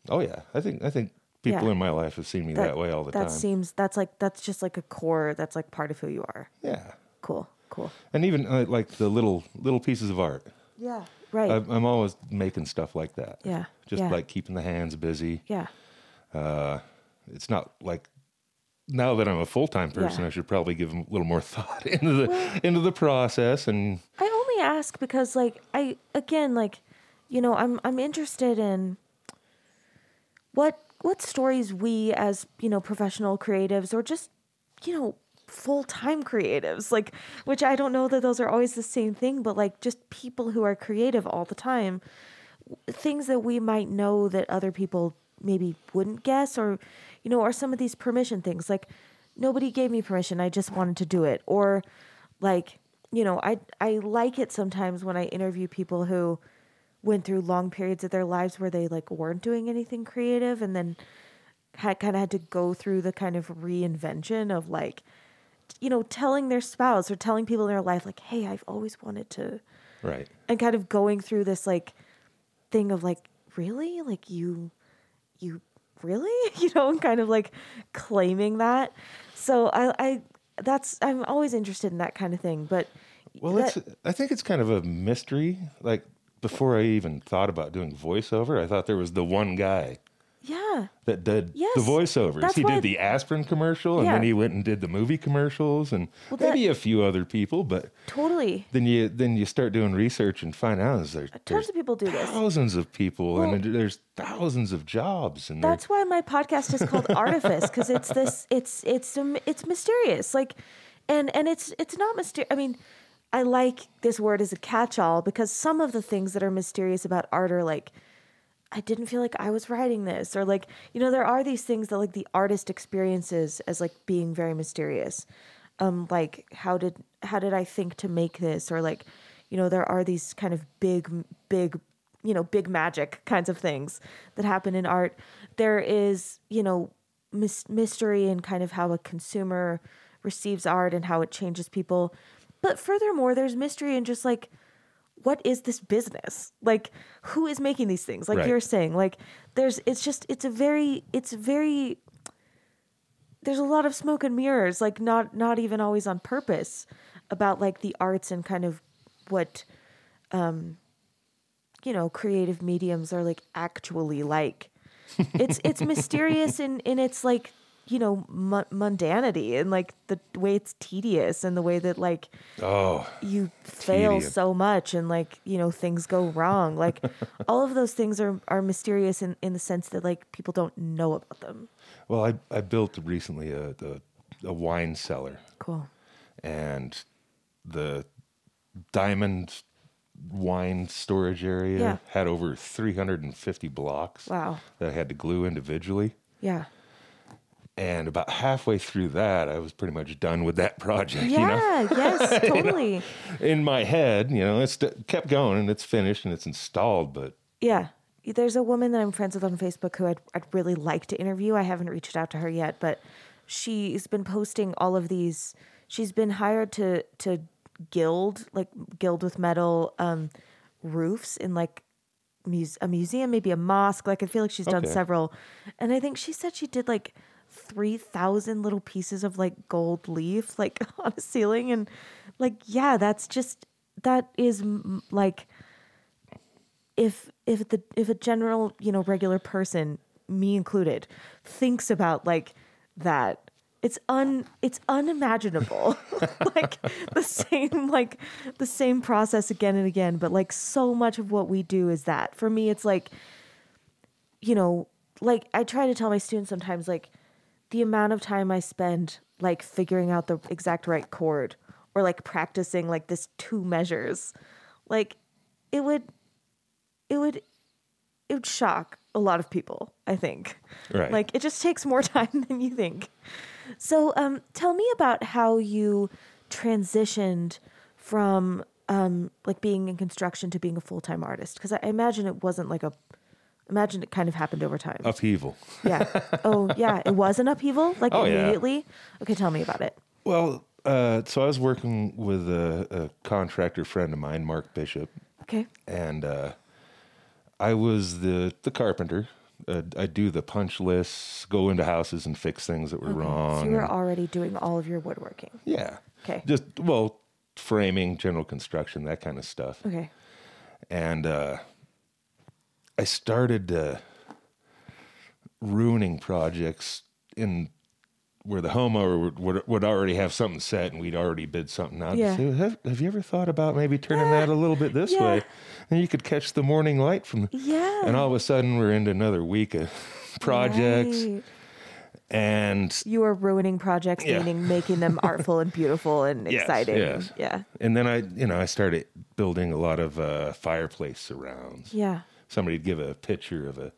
Speaker 2: Oh yeah, I think I think people
Speaker 1: Yeah.
Speaker 2: in my life have seen me that, way all the
Speaker 1: that
Speaker 2: time.
Speaker 1: That seems that's like that's just like a core that's like part of who you are.
Speaker 2: yeah,
Speaker 1: Cool. Cool.
Speaker 2: and even uh, like the little little pieces of art.
Speaker 1: Yeah. Right.
Speaker 2: I'm, I'm always making stuff like that.
Speaker 1: Yeah,
Speaker 2: just
Speaker 1: yeah.
Speaker 2: like keeping the hands busy.
Speaker 1: yeah.
Speaker 2: Uh, it's not like now that I'm a full time person,
Speaker 1: Yeah.
Speaker 2: I should probably give a little more [LAUGHS] thought into the into the process. And
Speaker 1: I only ask because like I again like you know I'm I'm interested in what what stories we as you know professional creatives or just you know full-time creatives like which I don't know that those are always the same thing but like just people who are creative all the time things that we might know that other people maybe wouldn't guess or you know or some of these permission things. Like nobody gave me permission. I just wanted to do it. Or like you know i i like it sometimes when i interview people who went through long periods of their lives where they like weren't doing anything creative and then had kind of had to go through the kind of reinvention of like you know telling their spouse or telling people in their life like hey i've always wanted to
Speaker 2: right,
Speaker 1: and kind of going through this like thing of like really? Like you you really [LAUGHS] you know and kind of like claiming that so i i that's i'm always interested in that kind of thing but
Speaker 2: well,
Speaker 1: that-
Speaker 2: it's I think it's kind of a mystery. Like before I even thought about doing voiceover, I thought there was the one guy
Speaker 1: yeah
Speaker 2: that did
Speaker 1: Yes,
Speaker 2: the voiceovers.
Speaker 1: that's
Speaker 2: he did the aspirin commercial, and
Speaker 1: Yeah.
Speaker 2: then he went and did the movie commercials, and
Speaker 1: Well, that-
Speaker 2: maybe a few other people. But
Speaker 1: totally
Speaker 2: then you then you start doing research and find out is there,
Speaker 1: tons of people do this
Speaker 2: thousands of people,
Speaker 1: Well-
Speaker 2: and there's thousands of jobs, and
Speaker 1: that's why my podcast is called artifice because it's this it's it's um, it's mysterious like and and it's it's not mysterious i mean i like this word as a catch-all because some of the things that are mysterious about art are like i didn't feel like i was writing this or like you know there are these things that like the artist experiences as like being very mysterious. Um like how did how did i think to make this? Or like you know there are these kind of big big you know big magic kinds of things that happen in art. There is you know mys- mystery in kind of how a consumer receives art and how it changes people. But furthermore there's mystery in just like what is this business? Like who is making these things? Like
Speaker 2: Right.
Speaker 1: you're saying like there's it's just it's a very it's very there's a lot of smoke and mirrors like not not even always on purpose about like the arts and kind of what um you know creative mediums are like actually like. [LAUGHS] It's it's mysterious in in its like you know mu- mundanity and like the way it's tedious and the way that like
Speaker 2: oh
Speaker 1: you fail
Speaker 2: Tedious.
Speaker 1: so much and like you know things go wrong like [LAUGHS] all of those things are are mysterious in in the sense that like people don't know about them
Speaker 2: well, I I built recently a a, a wine cellar,
Speaker 1: cool
Speaker 2: and the diamond wine storage area
Speaker 1: Yeah.
Speaker 2: had over 350 blocks
Speaker 1: Wow.
Speaker 2: that I had to glue individually.
Speaker 1: yeah
Speaker 2: And about halfway through that, I was pretty much done with that [LAUGHS] project. You know,
Speaker 1: yeah yes [LAUGHS] totally
Speaker 2: in my head, you know, it's kept going and it's finished and it's installed, but
Speaker 1: Yeah. There's a woman that I'm friends with on Facebook who I'd, I'd really like to interview. I haven't reached out to her yet, but she's been posting all of these. She's been hired to to gild, like gild with metal um, roofs in like muse- a museum, maybe a mosque. Like I feel like she's done
Speaker 2: Okay.
Speaker 1: several. And I think she said she did like 3,000 little pieces of like gold leaf like [LAUGHS] on a ceiling. And like, yeah, that's just, that is like, if if the if a general you know regular person me included thinks about like that it's un it's unimaginable [LAUGHS] like the same like the same process again and again but like so much of what we do is that for me it's like you know like i try to tell my students sometimes like the amount of time i spend like figuring out the exact right chord or like practicing like this two measures like it would it would it would shock a lot of people i think
Speaker 2: Right.
Speaker 1: like it just takes more [LAUGHS] time than you think so um tell me about how you transitioned from um like being in construction to being a full-time artist because I imagine it wasn't like a imagine it kind of happened over time
Speaker 2: upheaval. [LAUGHS]
Speaker 1: yeah oh yeah it was an upheaval like
Speaker 2: Oh, yeah.
Speaker 1: immediately okay tell me about it
Speaker 2: Well, uh, so I was working with a, a contractor friend of mine, Mark Bishop,
Speaker 1: Okay.
Speaker 2: and uh, I was the the carpenter. Uh, I do the punch lists, go into houses and fix things that were wrong.
Speaker 1: So you were already doing all of your woodworking.
Speaker 2: yeah.
Speaker 1: Okay.
Speaker 2: Just well, framing, general construction, that kind of stuff.
Speaker 1: Okay.
Speaker 2: and uh, I started uh, ruining projects in where the homeowner would, would, would already have something set and we'd already bid something out.
Speaker 1: Yeah.
Speaker 2: Say, have, have you ever thought about maybe turning that a little bit this
Speaker 1: Yeah.
Speaker 2: way? And you could catch the morning light from.
Speaker 1: Yeah.
Speaker 2: And all of a sudden, we're into another week of [LAUGHS] projects,
Speaker 1: Right.
Speaker 2: and
Speaker 1: You were ruining projects,
Speaker 2: Yeah.
Speaker 1: meaning making them [LAUGHS] artful and beautiful and
Speaker 2: Yes,
Speaker 1: exciting.
Speaker 2: yes.
Speaker 1: Yeah.
Speaker 2: and then I, you know, I started building a lot of uh, fireplace surrounds.
Speaker 1: Yeah.
Speaker 2: Somebody'd give a picture of a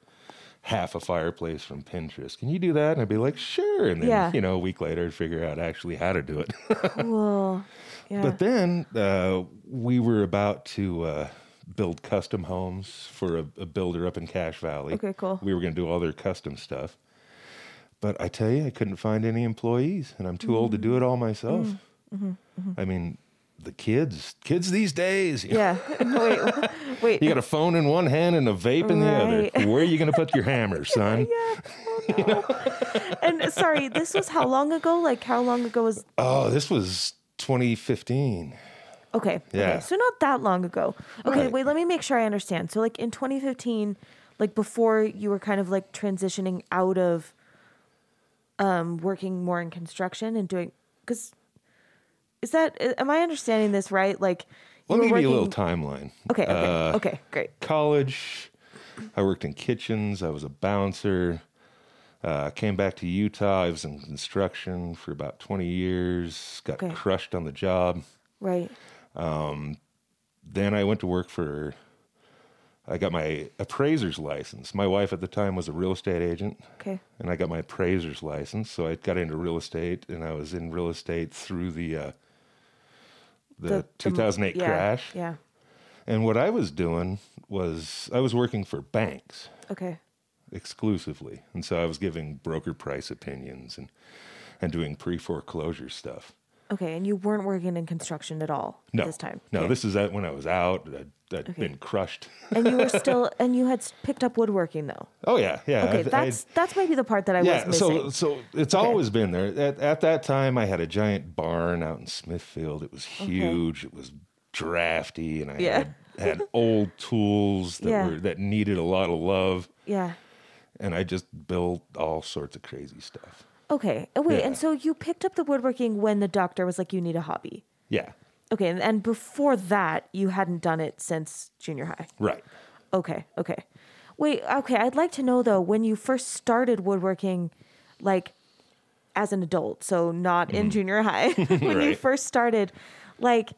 Speaker 2: half a fireplace from Pinterest. Can you do that? And I'd be like, sure. And then,
Speaker 1: Yeah.
Speaker 2: you know, a week later, I'd figure out actually how to do it. [LAUGHS]
Speaker 1: Cool. Yeah.
Speaker 2: but then uh, we were about to uh, build custom homes for a, a builder up in Cache Valley.
Speaker 1: Okay, cool.
Speaker 2: We were going to do all their custom stuff. But I tell you, I couldn't find any employees, and I'm too old to do it all myself.
Speaker 1: Mm-hmm.
Speaker 2: I mean, the kids, kids these days,
Speaker 1: yeah. [LAUGHS] wait. Wait.
Speaker 2: you got a phone in one hand and a vape in the other. Where are you going to put your hammer, [LAUGHS] son?
Speaker 1: yeah. Oh, no. [LAUGHS] and sorry, this was how long ago? Like how long ago was
Speaker 2: Oh, this was 2015.
Speaker 1: Okay.
Speaker 2: Yeah.
Speaker 1: Okay. So not that long ago. Okay,
Speaker 2: Right.
Speaker 1: wait, let me make sure I understand. So like in 2015, like before you were kind of like transitioning out of um working more in construction and doing cuz is that am I understanding this right? Like
Speaker 2: Let me give you a little timeline.
Speaker 1: Okay, okay.
Speaker 2: Uh,
Speaker 1: okay, great.
Speaker 2: college, I worked in kitchens. I was a bouncer. Uh, came back to Utah. I was in construction for about 20 years. Got
Speaker 1: Okay.
Speaker 2: crushed on the job.
Speaker 1: Right.
Speaker 2: Um, Then I went to work for. I got my appraiser's license. My wife at the time was a real estate agent,
Speaker 1: Okay.
Speaker 2: and I got my appraiser's license. So I got into real estate, and I was in real estate through the uh, the, 2008
Speaker 1: yeah,
Speaker 2: crash.
Speaker 1: Yeah.
Speaker 2: And what I was doing was I was working for banks
Speaker 1: Okay.
Speaker 2: exclusively, and so I was giving broker price opinions and and doing pre foreclosure stuff.
Speaker 1: Okay, and you weren't working in construction at all
Speaker 2: No,
Speaker 1: this time.
Speaker 2: no,
Speaker 1: Okay.
Speaker 2: this is when I was out. I'd, I'd been crushed.
Speaker 1: and you were still [LAUGHS] and you had picked up woodworking though.
Speaker 2: Oh yeah, yeah.
Speaker 1: Okay,
Speaker 2: I'd-
Speaker 1: that's that's maybe the part that I
Speaker 2: yeah,
Speaker 1: was missing.
Speaker 2: so so it's always been there. At, at that time, I had a giant barn out in Smithfield. It was huge. It was drafty, and I
Speaker 1: Yeah.
Speaker 2: had, had [LAUGHS] old tools that
Speaker 1: Yeah.
Speaker 2: were that needed a lot of love.
Speaker 1: yeah.
Speaker 2: And I just built all sorts of crazy stuff.
Speaker 1: Okay. Oh, wait, and so you picked up the woodworking when the doctor was like, "You need a hobby."
Speaker 2: Yeah,
Speaker 1: Okay, and, and before that, you hadn't done it since junior high.
Speaker 2: right.
Speaker 1: Okay. Okay. Wait. Okay. I'd like to know though when you first started woodworking, like as an adult, so not in junior high. [LAUGHS] [LAUGHS] when you
Speaker 2: Mm-hmm.
Speaker 1: First started, like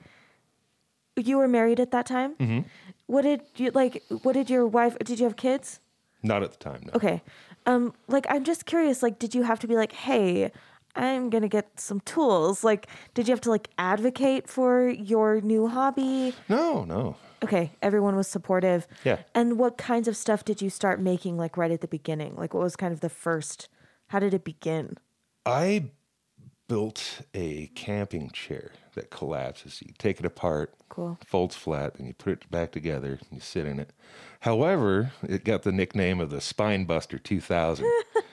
Speaker 1: you were married at that time.
Speaker 2: Mm-hmm.
Speaker 1: What did you like? What did your wife? Did you have kids?
Speaker 2: Not at the time. No.
Speaker 1: Okay. Um, like I'm just curious, like, did you have to be like, hey, I'm gonna get some tools? Like, did you have to like advocate for your new hobby?
Speaker 2: No, no.
Speaker 1: Okay, everyone was supportive.
Speaker 2: Yeah.
Speaker 1: And what kinds of stuff did you start making like right at the beginning? Like what was kind of the first how did it begin?
Speaker 2: I built a camping chair that collapses. You take it apart,
Speaker 1: Cool.
Speaker 2: folds flat, and you put it back together and you sit in it. However, it got the nickname of the Spine Buster 2000 [LAUGHS]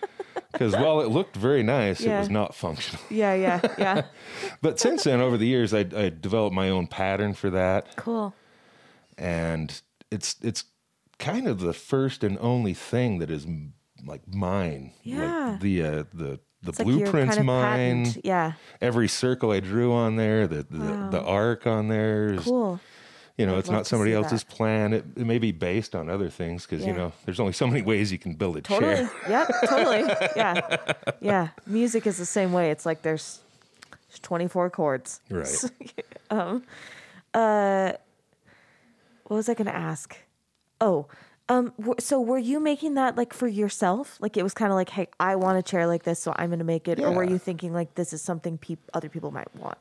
Speaker 2: because while it looked very nice, it was not functional. [LAUGHS]
Speaker 1: Yeah, yeah, yeah. [LAUGHS]
Speaker 2: But since then, over the years, I, I developed my own pattern for that,
Speaker 1: cool.
Speaker 2: and it's it's kind of the first and only thing that is m- like mine.
Speaker 1: Yeah.
Speaker 2: Like the uh, the the
Speaker 1: It's like
Speaker 2: blueprints
Speaker 1: kind of
Speaker 2: mine.
Speaker 1: patent. Yeah.
Speaker 2: every circle I drew on there, the the, the arc on there is,
Speaker 1: Cool.
Speaker 2: You know,
Speaker 1: I'd
Speaker 2: it's not somebody else's
Speaker 1: that.
Speaker 2: plan. It, it may be based on other things because
Speaker 1: Yeah.
Speaker 2: you know, there's only so many ways you can build a
Speaker 1: Totally.
Speaker 2: chair.
Speaker 1: Yep, totally. [LAUGHS] Yeah. Yeah. Music is the same way. It's like there's there's 24 chords.
Speaker 2: Right. [LAUGHS]
Speaker 1: um, uh, What was I going to ask? Oh, um, so were you making that like for yourself? Like it was kind of like, hey, I want a chair like this, so I'm going to make it. Or were you thinking like this is something peop- other people might want?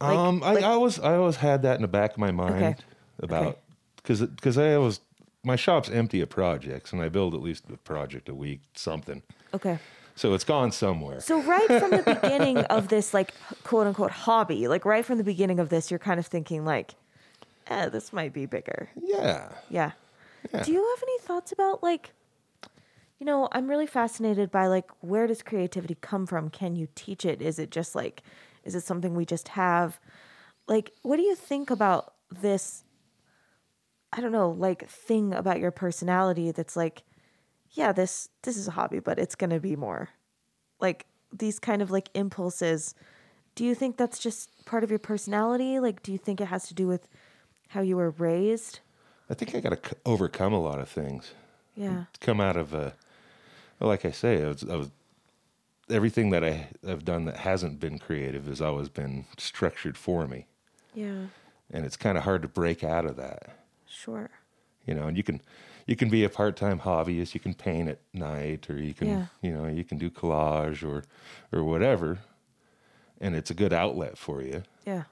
Speaker 1: Like-
Speaker 2: um, I,
Speaker 1: like-
Speaker 2: I always I always had that in the back of my mind
Speaker 1: Okay.
Speaker 2: about because because I always my shop's empty of projects and I build at least a project a week something.
Speaker 1: Okay.
Speaker 2: So it's gone somewhere.
Speaker 1: So right from the [LAUGHS] beginning of this like quote unquote hobby, like right from the beginning of this, you're kind of thinking like, eh, this might be bigger.
Speaker 2: yeah.
Speaker 1: Yeah.
Speaker 2: Yeah.
Speaker 1: Do you have any thoughts about like you know, I'm really fascinated by like where does creativity come from? Can you teach it? Is it just like is it something we just have? Like what do you think about this I don't know, like thing about your personality that's like yeah, this this is a hobby, but it's going to be more. Like these kind of like impulses. Do you think that's just part of your personality? Like do you think it has to do with how you were raised?
Speaker 2: I think I got to c- overcome a lot of things.
Speaker 1: Yeah.
Speaker 2: Come out of a, well, like I say, I was, I was everything that I have done that hasn't been creative has always been structured for me,
Speaker 1: Yeah.
Speaker 2: and it's kind of hard to break out of that.
Speaker 1: Sure.
Speaker 2: You know, and you can you can be a part-time hobbyist, you can paint at night or you can,
Speaker 1: Yeah.
Speaker 2: you know, you can do collage or or whatever. And it's a good outlet for you,
Speaker 1: Yeah.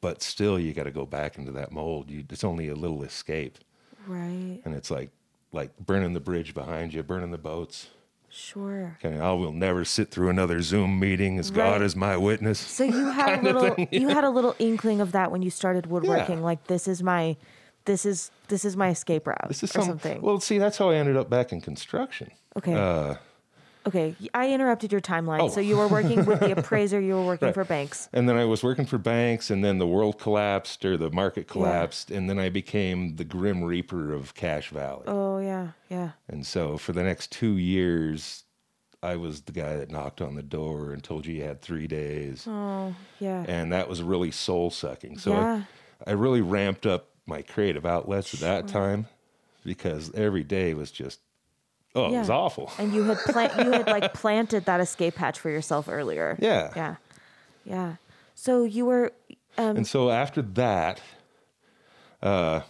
Speaker 2: but still you got to go back into that mold. You, it's only a little escape.
Speaker 1: Right.
Speaker 2: And it's like like burning the bridge behind you, burning the boats.
Speaker 1: Sure.
Speaker 2: Okay, I will never sit through another Zoom meeting as
Speaker 1: Right.
Speaker 2: God is my witness.
Speaker 1: So you [LAUGHS] had a little you had a little inkling of that when you started woodworking.
Speaker 2: Yeah.
Speaker 1: Like this is my this is this is my escape route
Speaker 2: This is
Speaker 1: or
Speaker 2: some,
Speaker 1: something.
Speaker 2: Well, see, that's how I ended up back in construction.
Speaker 1: okay.
Speaker 2: Uh,
Speaker 1: okay. I interrupted your timeline.
Speaker 2: Oh.
Speaker 1: So you were working with the [LAUGHS] appraiser, you were working
Speaker 2: Right.
Speaker 1: for banks.
Speaker 2: and then I was working for banks, and then the world collapsed or the market collapsed, and then I became the grim reaper of Cache Valley.
Speaker 1: Oh yeah, yeah.
Speaker 2: And so for the next two years, I was the guy that knocked on the door and told you you had three days.
Speaker 1: Oh yeah.
Speaker 2: And that was really soul sucking. So
Speaker 1: Yeah.
Speaker 2: I, I really ramped up my creative outlets at that time because every day was just, oh, it was awful.
Speaker 1: And you had plant you had like [LAUGHS] planted that escape hatch for yourself earlier.
Speaker 2: Yeah.
Speaker 1: Yeah. Yeah. So you were um
Speaker 2: And so after that, uh,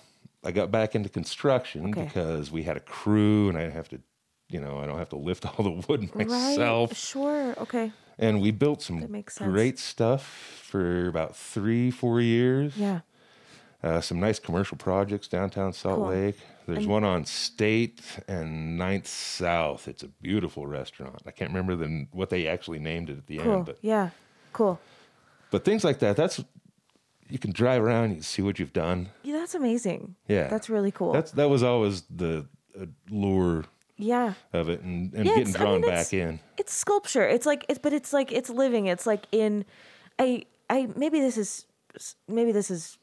Speaker 2: I got back into construction
Speaker 1: Okay.
Speaker 2: because we had a crew and I have to, you know, I don't have to lift [LAUGHS] all the wood myself.
Speaker 1: right. Sure. Okay.
Speaker 2: And we built some
Speaker 1: That makes sense.
Speaker 2: great stuff for about three, four years.
Speaker 1: Yeah.
Speaker 2: Uh, some nice commercial projects downtown Salt
Speaker 1: Cool.
Speaker 2: Lake. There's one on State and Ninth South. It's a beautiful restaurant. I can't remember the, what they actually named it at the
Speaker 1: Cool.
Speaker 2: end, but
Speaker 1: yeah. Cool.
Speaker 2: but things like that. That's you can drive around, you see what you've done.
Speaker 1: Yeah, that's amazing.
Speaker 2: Yeah,
Speaker 1: That's really cool.
Speaker 2: That's that was always the uh, lure
Speaker 1: yeah.
Speaker 2: of it, and, and
Speaker 1: Yeah,
Speaker 2: getting
Speaker 1: it's- I
Speaker 2: drawn
Speaker 1: mean,
Speaker 2: back in.
Speaker 1: It's sculpture. It's like it's but it's like it's living. It's like in I I maybe this is maybe this is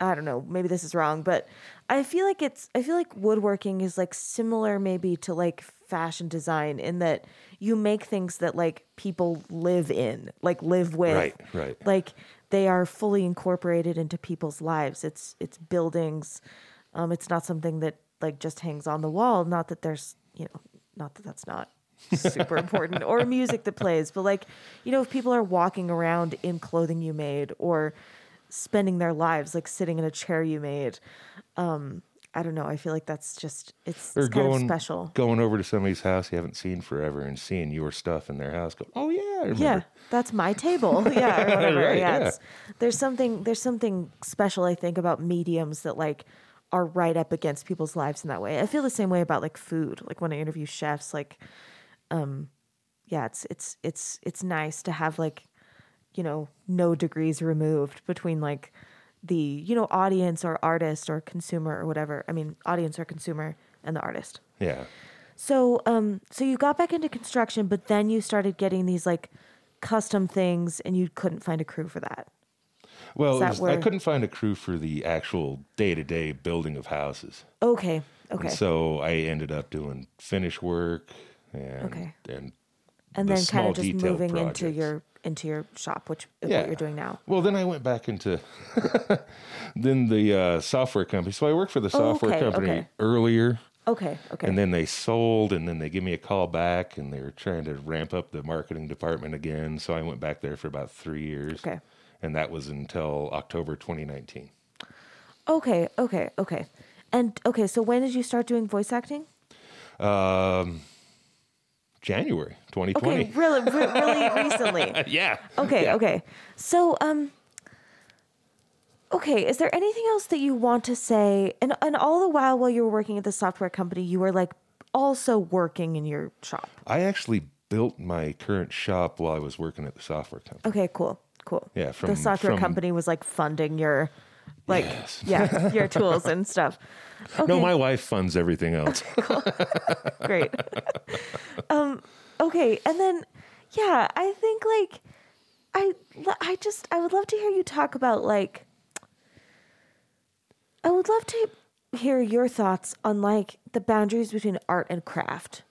Speaker 1: I don't know, maybe this is wrong, but I feel like it's I feel like woodworking is like similar maybe to like fashion design in that you make things that like people live in, like live with.
Speaker 2: Right, right.
Speaker 1: Like they are fully incorporated into people's lives. It's it's buildings. Um it's not something that like just hangs on the wall, not that there's, you know, not that that's not super [LAUGHS] important or music that plays, but like, you know, if people are walking around in clothing you made or spending their lives like sitting in a chair you made, um, I don't know. I feel like that's just it's, it's kind
Speaker 2: going
Speaker 1: of special.
Speaker 2: going over to somebody's house you haven't seen forever and seeing your stuff in their house. Go, oh yeah.
Speaker 1: Yeah, that's my table. [LAUGHS] yeah, or [LAUGHS] whatever.
Speaker 2: Right,
Speaker 1: yeah,
Speaker 2: yeah.
Speaker 1: There's something there's something special I think about mediums that like are right up against people's lives in that way. I feel the same way about like food. Like when I interview chefs, like, um, yeah, it's it's it's it's nice to have like, you know, no degrees removed between like the you know audience or artist or consumer or whatever. I mean, audience or consumer and the artist.
Speaker 2: Yeah.
Speaker 1: So, um, so you got back into construction, but then you started getting these like custom things, and you couldn't find a crew for that.
Speaker 2: Well,
Speaker 1: that
Speaker 2: was- I couldn't find a crew for the actual day to day building of houses.
Speaker 1: Okay,
Speaker 2: And
Speaker 1: okay,
Speaker 2: so I ended up doing finish work and
Speaker 1: Okay.
Speaker 2: and
Speaker 1: and
Speaker 2: the
Speaker 1: then kind of just moving into your into your shop, which is
Speaker 2: Yeah.
Speaker 1: what you're doing now.
Speaker 2: Well, then I went back into [LAUGHS] then the uh, software company. So I worked for the software
Speaker 1: Oh, okay,
Speaker 2: company
Speaker 1: okay.
Speaker 2: earlier,
Speaker 1: Okay, okay,
Speaker 2: and then they sold, and then they give me a call back, and they were trying to ramp up the marketing department again. So I went back there for about three years,
Speaker 1: okay,
Speaker 2: and that was until October 2019.
Speaker 1: okay, okay, okay. And okay, so when did you start doing voice acting?
Speaker 2: Um, January 2020.
Speaker 1: Okay, really, really [LAUGHS] recently.
Speaker 2: yeah.
Speaker 1: Okay,
Speaker 2: Yeah.
Speaker 1: okay. So, um, okay, is there anything else that you want to say? And and all the while while you were working at the software company, you were like also working in your shop.
Speaker 2: I actually built my current shop while I was working at the software company.
Speaker 1: Okay, cool, cool.
Speaker 2: Yeah, from-
Speaker 1: the software
Speaker 2: from-
Speaker 1: company was like funding your, like,
Speaker 2: Yes.
Speaker 1: yeah, your [LAUGHS] tools and stuff. Okay,
Speaker 2: No, my wife funds everything else. [LAUGHS]
Speaker 1: great. um, okay, and then, yeah, I think like, I, I just, I would love to hear you talk about like, I would love to hear your thoughts on like the boundaries between art and craft.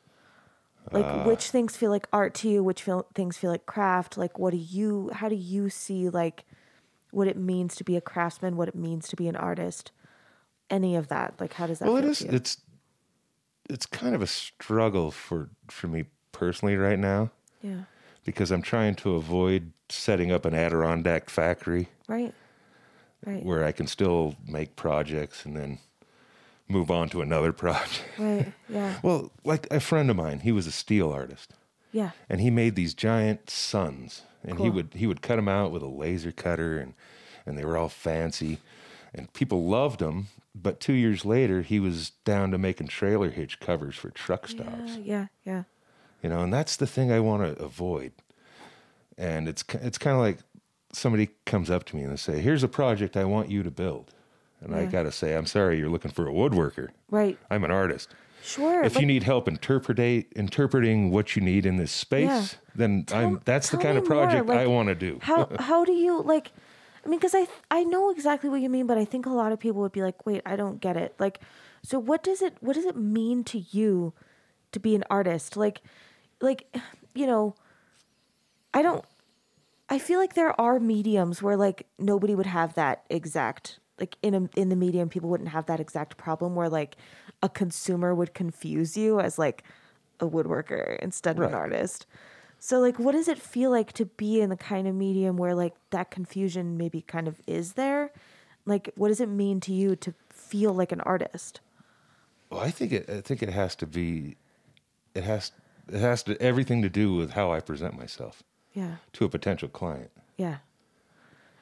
Speaker 1: Like
Speaker 2: Uh.
Speaker 1: which things feel like art to you, which feel, things feel like craft. Like what do you, how do you see like what it means to be a craftsman, what it means to be an artist, any of that? Like how does that?
Speaker 2: well, it is. It's it's kind of a struggle for for me personally right now
Speaker 1: yeah.
Speaker 2: because I'm trying to avoid setting up an Adirondack factory
Speaker 1: Right. Right.
Speaker 2: where I can still make projects and then move on to another [LAUGHS] project.
Speaker 1: Right. Yeah.
Speaker 2: Well, like a friend of mine, he was a steel artist.
Speaker 1: Yeah.
Speaker 2: and he made these giant suns and he would he would cut them out with a laser cutter and and they were all fancy and people loved them but 2 years later he was down to making trailer hitch covers for truck stops
Speaker 1: Yeah. Yeah. Yeah.
Speaker 2: you know and that's the thing I want to avoid and it's it's kind of like somebody comes up to me and they say here's a project I want you to build and I got to say I'm sorry you're looking for a woodworker
Speaker 1: Right.
Speaker 2: I'm an artist
Speaker 1: Sure.
Speaker 2: if
Speaker 1: like-
Speaker 2: you need help interpretate interpreting what you need in this space,
Speaker 1: Yeah.
Speaker 2: then
Speaker 1: Tell-
Speaker 2: I'm that's the kind of project I want to do.
Speaker 1: how [LAUGHS] how do you like i mean because i i know exactly what you mean but i think a lot of people would be like wait i don't get it like so what does it what does it mean to you to be an artist like like you know i don't i feel like there are mediums where like nobody would have that exact like in a in the medium people wouldn't have that exact problem where like a consumer would confuse you as like a woodworker instead of an artist so like what does it feel like to be in the kind of medium where like that confusion maybe kind of is there? Like what does it mean to you to feel like an artist?
Speaker 2: Well, I think it I think it has to be it has it has to everything to do with how I present myself
Speaker 1: Yeah.
Speaker 2: to a potential client.
Speaker 1: Yeah.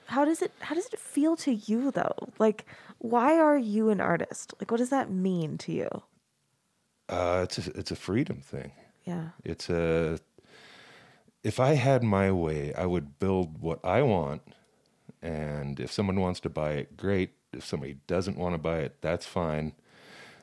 Speaker 1: How does it how does it feel to you though? Like why are you an artist? Like what does that mean to you?
Speaker 2: Uh, it's a, it's a freedom thing.
Speaker 1: Yeah.
Speaker 2: It's a if I had my way, I would build what I want, and if someone wants to buy it, great. If somebody doesn't want to buy it, that's fine.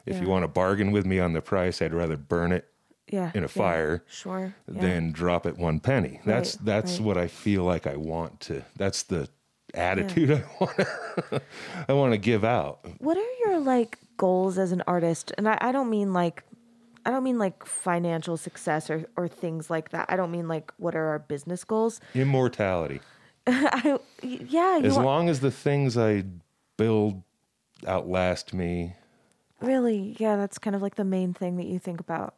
Speaker 2: If you want to bargain with me on the price, I'd rather burn it
Speaker 1: Yeah.
Speaker 2: in a
Speaker 1: yeah,
Speaker 2: fire
Speaker 1: Sure. Yeah.
Speaker 2: than drop it one penny. That's
Speaker 1: Right,
Speaker 2: that's
Speaker 1: right.
Speaker 2: what I feel like I want to. That's the attitude [LAUGHS] I want. To, I want to give out.
Speaker 1: what are your like goals as an artist and I, I don't mean like i don't mean like financial success or, or things like that i don't mean like what are our business goals
Speaker 2: Immortality. [LAUGHS]
Speaker 1: I, yeah
Speaker 2: As
Speaker 1: want,
Speaker 2: long as the things I build outlast me,
Speaker 1: really yeah that's kind of like the main thing that you think about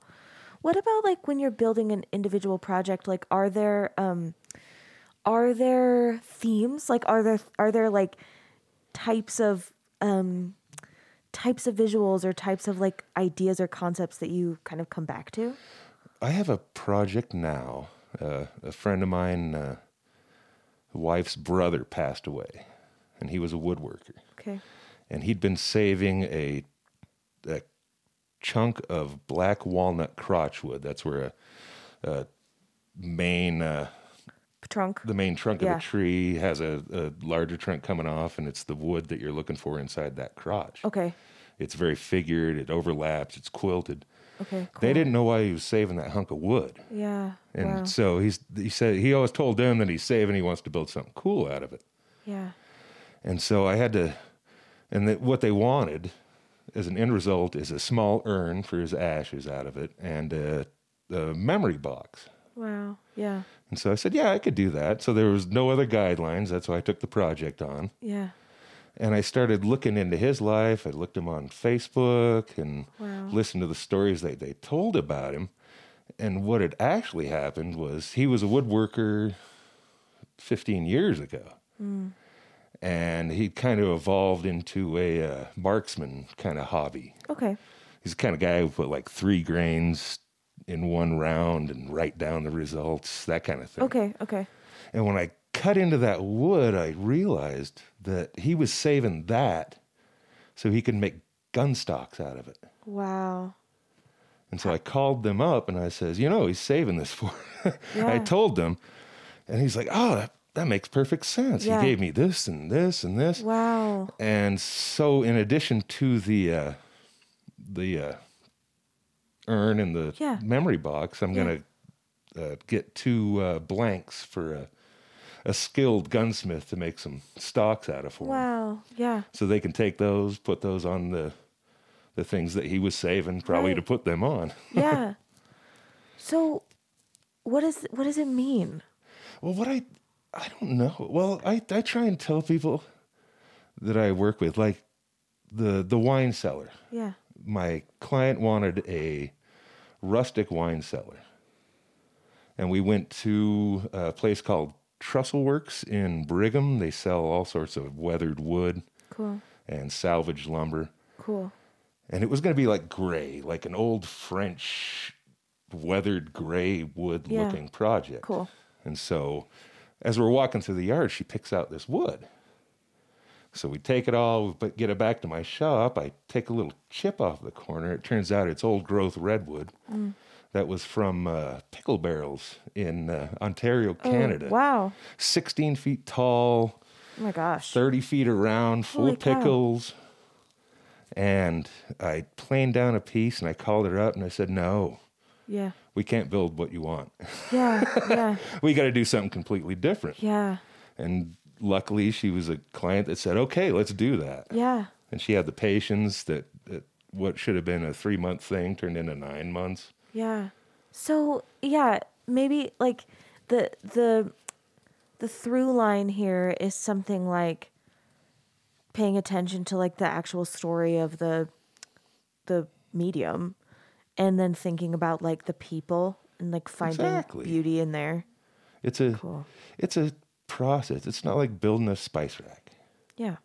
Speaker 1: what about like when you're building an individual project like are there um are there themes like are there are there like types of um types of visuals or types of like ideas or concepts that you kind of come back to
Speaker 2: I have a project now. Uh, a friend of mine, uh, wife's brother passed away, and he was a woodworker.
Speaker 1: okay
Speaker 2: And he'd been saving a, a chunk of black walnut crotchwood. That's where a, a main uh,
Speaker 1: trunk
Speaker 2: the main trunk of the tree has a, a larger trunk coming off, and it's the wood that you're looking for inside that crotch.
Speaker 1: okay
Speaker 2: It's very figured. It overlaps. It's quilted.
Speaker 1: okay cool.
Speaker 2: They didn't know why he was saving that hunk of wood.
Speaker 1: yeah
Speaker 2: And
Speaker 1: wow.
Speaker 2: so he's he said he always told them that he's saving. He wants to build something cool out of it.
Speaker 1: yeah
Speaker 2: And so I had to, and what they wanted as an end result is a small urn for his ashes out of it and a, a memory box.
Speaker 1: wow yeah
Speaker 2: And so I said, yeah, I could do that. So there was no other guidelines. That's why I took the project on.
Speaker 1: yeah
Speaker 2: And I started looking into his life. I looked him on Facebook and
Speaker 1: Wow.
Speaker 2: listened to the stories that they told about him. And what had actually happened was he was a woodworker 15 years ago. And he kind of evolved into a uh, marksman kind of hobby.
Speaker 1: okay
Speaker 2: He's the kind of guy who put like three grains in one round and write down the results, that kind of thing.
Speaker 1: okay okay
Speaker 2: And when I cut into that wood, I realized that he was saving that so he could make gun stocks out of it.
Speaker 1: wow
Speaker 2: And so I called them up and I says, you know, he's saving this for. [LAUGHS] I told them, and he's like, oh, that, that makes perfect sense.
Speaker 1: Yeah.
Speaker 2: He gave me this and this and this.
Speaker 1: Wow.
Speaker 2: And so, in addition to the uh, the uh, urn and the
Speaker 1: Yeah.
Speaker 2: memory box, I'm
Speaker 1: Yeah.
Speaker 2: gonna uh, get two uh, blanks for a, a skilled gunsmith to make some stocks out of for.
Speaker 1: Wow. Yeah.
Speaker 2: So they can take those, put those on the the things that he was saving, probably
Speaker 1: Right.
Speaker 2: to put them on. [LAUGHS]
Speaker 1: Yeah. so what is what does it mean?
Speaker 2: Well, what I I don't know. Well, I I try and tell people that I work with, like the the wine cellar.
Speaker 1: Yeah.
Speaker 2: my client wanted a rustic wine cellar. And we went to a place called Trussell Works in Brigham. They sell all sorts of weathered wood
Speaker 1: Cool.
Speaker 2: and salvaged lumber.
Speaker 1: Cool.
Speaker 2: And it was going to be like gray, like an old French weathered gray wood
Speaker 1: Yeah.
Speaker 2: looking project.
Speaker 1: Cool.
Speaker 2: And so as we're walking through the yard, she picks out this wood. So we take it all, but get it back to my shop. I take a little chip off the corner. It turns out it's old growth redwood that was from uh, pickle barrels in uh, Ontario, Canada.
Speaker 1: Oh, wow.
Speaker 2: 16 feet tall,
Speaker 1: Oh my gosh.
Speaker 2: 30 feet around, full
Speaker 1: Holy
Speaker 2: of
Speaker 1: cow.
Speaker 2: pickles. And I planed down a piece and I called her up and I said, No,
Speaker 1: Yeah.
Speaker 2: we can't build what you want.
Speaker 1: Yeah. Yeah. [LAUGHS]
Speaker 2: we got to do something completely different.
Speaker 1: Yeah.
Speaker 2: And luckily, she was a client that said, "Okay, let's do that."
Speaker 1: Yeah.
Speaker 2: And she had the patience that, that what should have been a three month thing turned into nine months.
Speaker 1: Yeah. So yeah, maybe like the the the through line here is something like paying attention to like the actual story of the the medium and then thinking about like the people and like finding
Speaker 2: Exactly.
Speaker 1: beauty in there.
Speaker 2: It's a
Speaker 1: Cool.
Speaker 2: it's a process. It's not like building a spice rack.
Speaker 1: Yeah.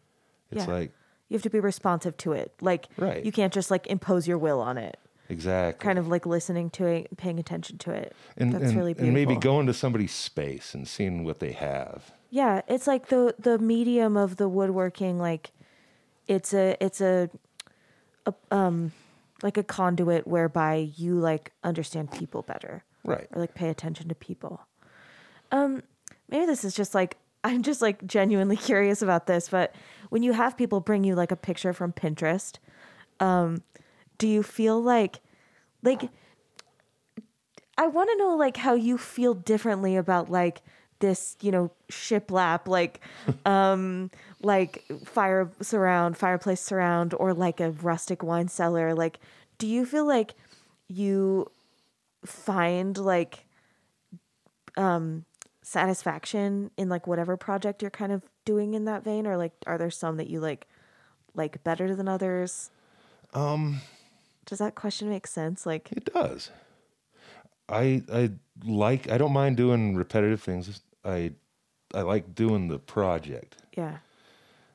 Speaker 2: It's
Speaker 1: Yeah.
Speaker 2: like
Speaker 1: You have to be responsive to it. Like
Speaker 2: Right.
Speaker 1: you can't just like impose your will on it.
Speaker 2: exactly
Speaker 1: Kind of like listening to it, paying attention to it.
Speaker 2: and,
Speaker 1: That's
Speaker 2: and,
Speaker 1: really beautiful.
Speaker 2: and maybe going to somebody's space and seeing what they have.
Speaker 1: Yeah, it's like the the medium of the woodworking like it's a it's a, a um like a conduit whereby you like understand people better
Speaker 2: Right.
Speaker 1: or like pay attention to people. Um maybe this is just like [LAUGHS] I'm just like genuinely curious about this, but when you have people bring you like a picture from Pinterest, um do you feel like like I want to know like how you feel differently about like this, you know, shiplap, like, [LAUGHS] um, like fire surround, fireplace surround, or like a rustic wine cellar. Like, do you feel like you find like, um, satisfaction in like whatever project you're kind of doing in that vein, or like, are there some that you like, like better than others?
Speaker 2: Um,
Speaker 1: Does that question make sense? Like,
Speaker 2: it does. I I like I don't mind doing repetitive things. I I like doing the project.
Speaker 1: yeah,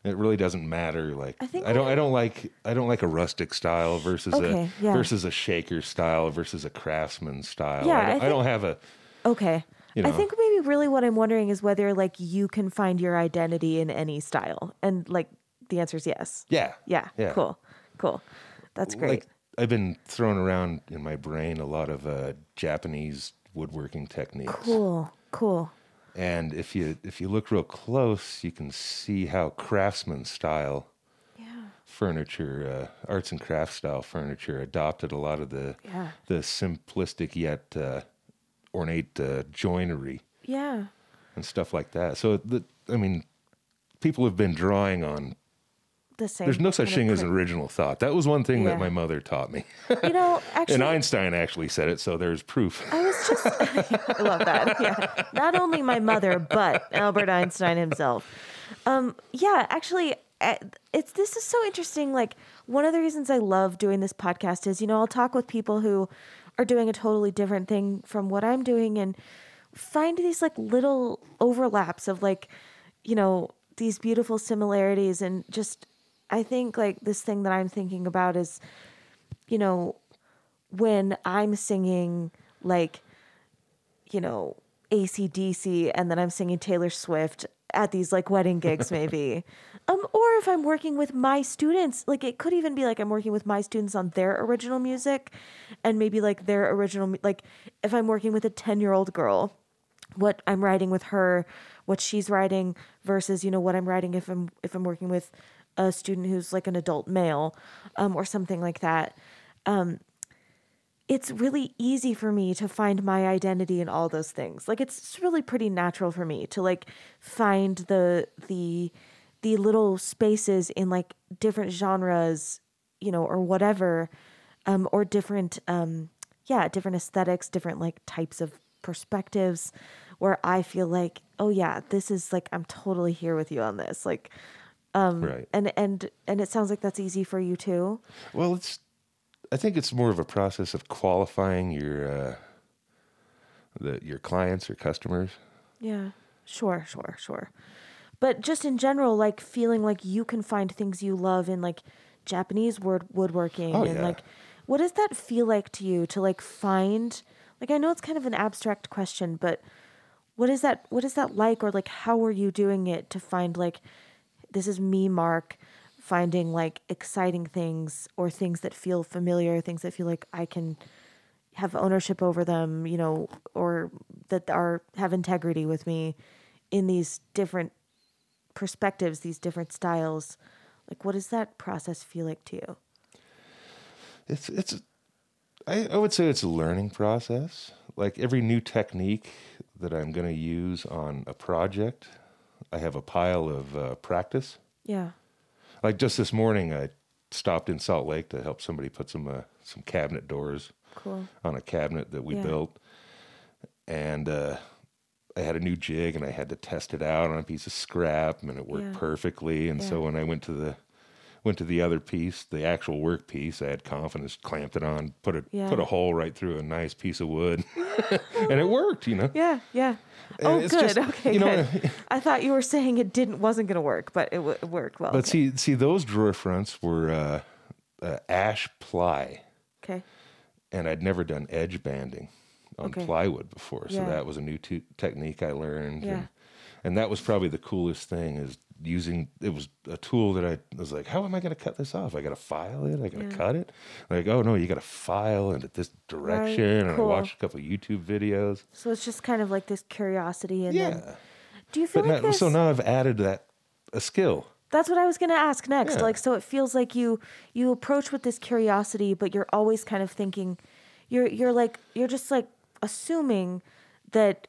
Speaker 2: It really doesn't matter. Like
Speaker 1: I think
Speaker 2: I don't
Speaker 1: I-
Speaker 2: I don't like I don't like a rustic style versus
Speaker 1: Okay,
Speaker 2: a
Speaker 1: yeah.
Speaker 2: versus a shaker style versus a craftsman style.
Speaker 1: Yeah,
Speaker 2: I
Speaker 1: I
Speaker 2: don't, I
Speaker 1: think-
Speaker 2: don't have a
Speaker 1: Okay.
Speaker 2: You
Speaker 1: I think maybe really what I'm wondering is whether like you can find your identity in any style. And like the answer is yes.
Speaker 2: yeah
Speaker 1: Yeah.
Speaker 2: Yeah.
Speaker 1: Cool. Cool. That's great.
Speaker 2: Like I've been throwing around in my brain a lot of uh, Japanese woodworking techniques.
Speaker 1: cool. Cool.
Speaker 2: And if you if you look real close, you can see how craftsman style
Speaker 1: Yeah.
Speaker 2: furniture, uh, arts and crafts style furniture, adopted a lot of the
Speaker 1: Yeah.
Speaker 2: the simplistic yet uh, ornate uh, joinery
Speaker 1: Yeah.
Speaker 2: and stuff like that. So the I mean, people have been drawing on.
Speaker 1: The same.
Speaker 2: There's no such thing as original thought. That was one thing
Speaker 1: Yeah.
Speaker 2: that my mother taught me,
Speaker 1: You know, [LAUGHS] actually,
Speaker 2: and Einstein actually said it. So there's proof.
Speaker 1: I was just, [LAUGHS] I love that. Yeah. Not only my mother, but Albert Einstein himself. Um, yeah, actually, it's, this is so interesting. Like, one of the reasons I love doing this podcast is, you know, I'll talk with people who are doing a totally different thing from what I'm doing and find these like little overlaps of like, you know, these beautiful similarities. And just, I think like this thing that I'm thinking about is, you know, when I'm singing like, you know, ACDC and then I'm singing Taylor Swift at these like wedding gigs maybe. [LAUGHS] Um or if i'm working with my students like it could even be like i'm working with my students on their original music and maybe like their original like if i'm working with a 10 year old girl what i'm writing with her what she's writing versus you know what i'm writing if i'm if i'm working with a student who's like an adult male um or something like that it's really easy for me to find my identity in all those things. Like it's really pretty natural for me to like find the the the little spaces in like different genres, you know, or whatever, um, or different um yeah, different aesthetics, different like types of perspectives where I feel like, oh yeah, this is like I'm totally here with you on this. Like um,
Speaker 2: right.
Speaker 1: and and and it sounds like that's easy for you too.
Speaker 2: Well, it's. I think it's more of a process of qualifying your uh, the your clients or customers.
Speaker 1: Yeah, sure, sure, sure. But just in general, like feeling like you can find things you love in like Japanese word woodworking
Speaker 2: Oh,
Speaker 1: and
Speaker 2: yeah.
Speaker 1: like what does that feel like to you to like find like I know it's kind of an abstract question, but what is that what is that like or like how are you doing it to find like this is me Mark finding like exciting things or things that feel familiar, things that feel like I can have ownership over them, you know, or that are have integrity with me in these different perspectives, these different styles. Like, what does that process feel like to you?
Speaker 2: It's it's. I, I would say it's a learning process. Like every new technique that I'm going to use on a project, I have a pile of uh, practice.
Speaker 1: Yeah.
Speaker 2: Like just this morning, I stopped in Salt Lake to help somebody put some uh, some cabinet doors
Speaker 1: Cool.
Speaker 2: on a cabinet that we
Speaker 1: Yeah.
Speaker 2: built, and uh, I had a new jig and I had to test it out on a piece of scrap, and it worked
Speaker 1: Yeah.
Speaker 2: perfectly. And so when I went to the went to the other piece, the actual work piece, I had confidence, clamped it on, put a
Speaker 1: Yeah.
Speaker 2: put a hole right through a nice piece of wood, [LAUGHS] and it worked. You know.
Speaker 1: Yeah. Yeah. Oh, good.
Speaker 2: just,
Speaker 1: okay.
Speaker 2: you know,
Speaker 1: good. I thought you were saying it didn't wasn't going to work, but it, w- it worked well.
Speaker 2: But
Speaker 1: okay.
Speaker 2: see, see those drawer fronts were uh, uh, ash ply.
Speaker 1: okay.
Speaker 2: and I'd never done edge banding on
Speaker 1: Okay.
Speaker 2: plywood before, so
Speaker 1: Yeah.
Speaker 2: that was a new te- technique I learned.
Speaker 1: Yeah.
Speaker 2: And, and that was probably the coolest thing is using it was a tool that I was like, how am I going to cut this off? I got to file it. I got to
Speaker 1: Yeah.
Speaker 2: cut it. Like, oh no, you got to file at this direction. And
Speaker 1: cool.
Speaker 2: I watched a couple of YouTube videos.
Speaker 1: So it's just kind of like this curiosity, and then
Speaker 2: Yeah,
Speaker 1: do you feel
Speaker 2: but
Speaker 1: like
Speaker 2: now, so now I've added that a skill.
Speaker 1: That's what I was going to ask next.
Speaker 2: Yeah.
Speaker 1: Like, so it feels like you you approach with this curiosity, but you're always kind of thinking, you're you're like you're just like assuming that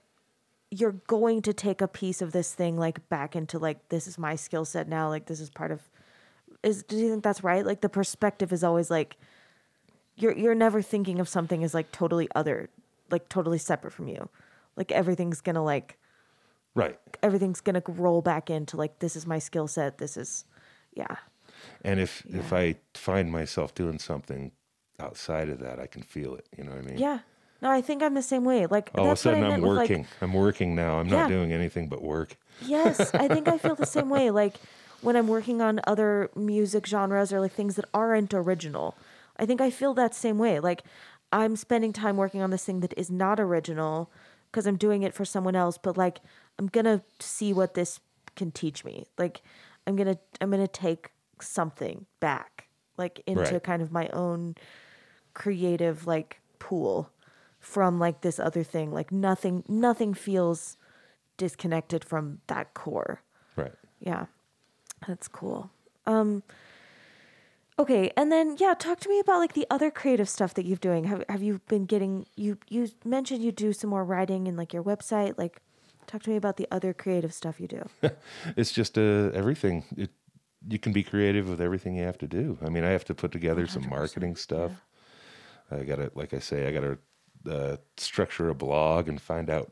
Speaker 1: you're going to take a piece of this thing like back into like this is my skill set now. Like this is part of. Is do you think that's right? Like the perspective is always like you're you're never thinking of something as like totally other, like totally separate from you. Like everything's gonna like
Speaker 2: Right.
Speaker 1: everything's gonna roll back into like this is my skill set. This is, yeah.
Speaker 2: And if if I find myself doing something outside of that, I can feel it. You know what I mean?
Speaker 1: Yeah. No, I think I'm the same way. Like
Speaker 2: All of a
Speaker 1: that's what I
Speaker 2: sudden, I'm
Speaker 1: with, like,
Speaker 2: working. I'm working now. I'm not doing anything but work.
Speaker 1: yes, I [LAUGHS] think I feel the same way. Like when I'm working on other music genres or like things that aren't original, I think I feel that same way. Like I'm spending time working on this thing that is not original because I'm doing it for someone else, but like I'm gonna see what this can teach me. Like I'm gonna I'm gonna take something back, like into
Speaker 2: Right.
Speaker 1: kind of my own creative like pool from like this other thing. Like nothing nothing feels disconnected from that core.
Speaker 2: Right.
Speaker 1: Yeah. That's cool. Um Okay, and then yeah, talk to me about like the other creative stuff that you've doing. Have have you been getting you you mentioned you do some more writing in like your website, like talk to me about the other creative stuff you do. [LAUGHS]
Speaker 2: It's just uh, everything. It, you can be creative with everything you have to do. I mean, I have to put together some
Speaker 1: 100%,
Speaker 2: marketing stuff. I got to, like I say, I got to uh, structure a blog and find out,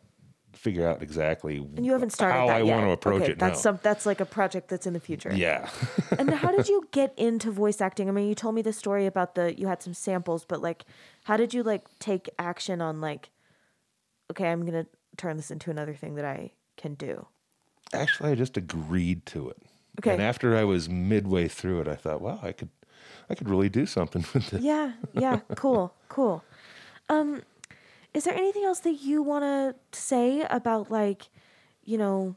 Speaker 2: figure out exactly
Speaker 1: And you haven't started
Speaker 2: how I
Speaker 1: yet.
Speaker 2: want to approach
Speaker 1: okay,
Speaker 2: it
Speaker 1: That's
Speaker 2: now.
Speaker 1: some that's like a project that's in the future.
Speaker 2: yeah. [LAUGHS]
Speaker 1: and how did you [LAUGHS] get into voice acting? I mean, you told me the story about the you had some samples, but like how did you like take action on like okay, I'm going to turn this into another thing that I can do.
Speaker 2: Actually, I just agreed to it.
Speaker 1: Okay.
Speaker 2: And after I was midway through it, I thought, wow, I could, I could really do something [LAUGHS] with this.
Speaker 1: Yeah, yeah, cool, cool. Um, is there anything else that you want to say about like, you know,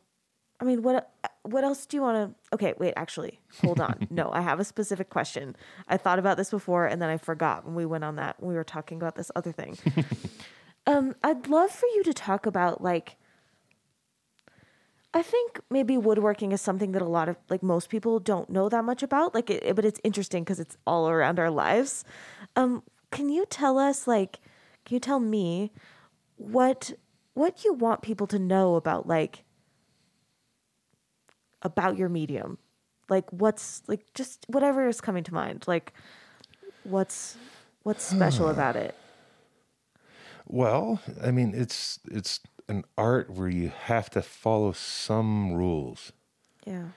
Speaker 1: I mean, what what else do you want to? Okay, wait. Actually, hold on. [LAUGHS] no, I have a specific question. I thought about this before, and then I forgot when we went on that. When we were talking about this other thing. [LAUGHS] um, I'd love for you to talk about like. I think maybe woodworking is something that a lot of like most people don't know that much about. Like, it, but it's interesting because it's all around our lives. Um, can you tell us like, can you tell me what what you want people to know about like about your medium? Like what's like just whatever is coming to mind like what's what's special about it?
Speaker 2: Well, I mean, it's it's an art where you have to follow some rules.
Speaker 1: yeah.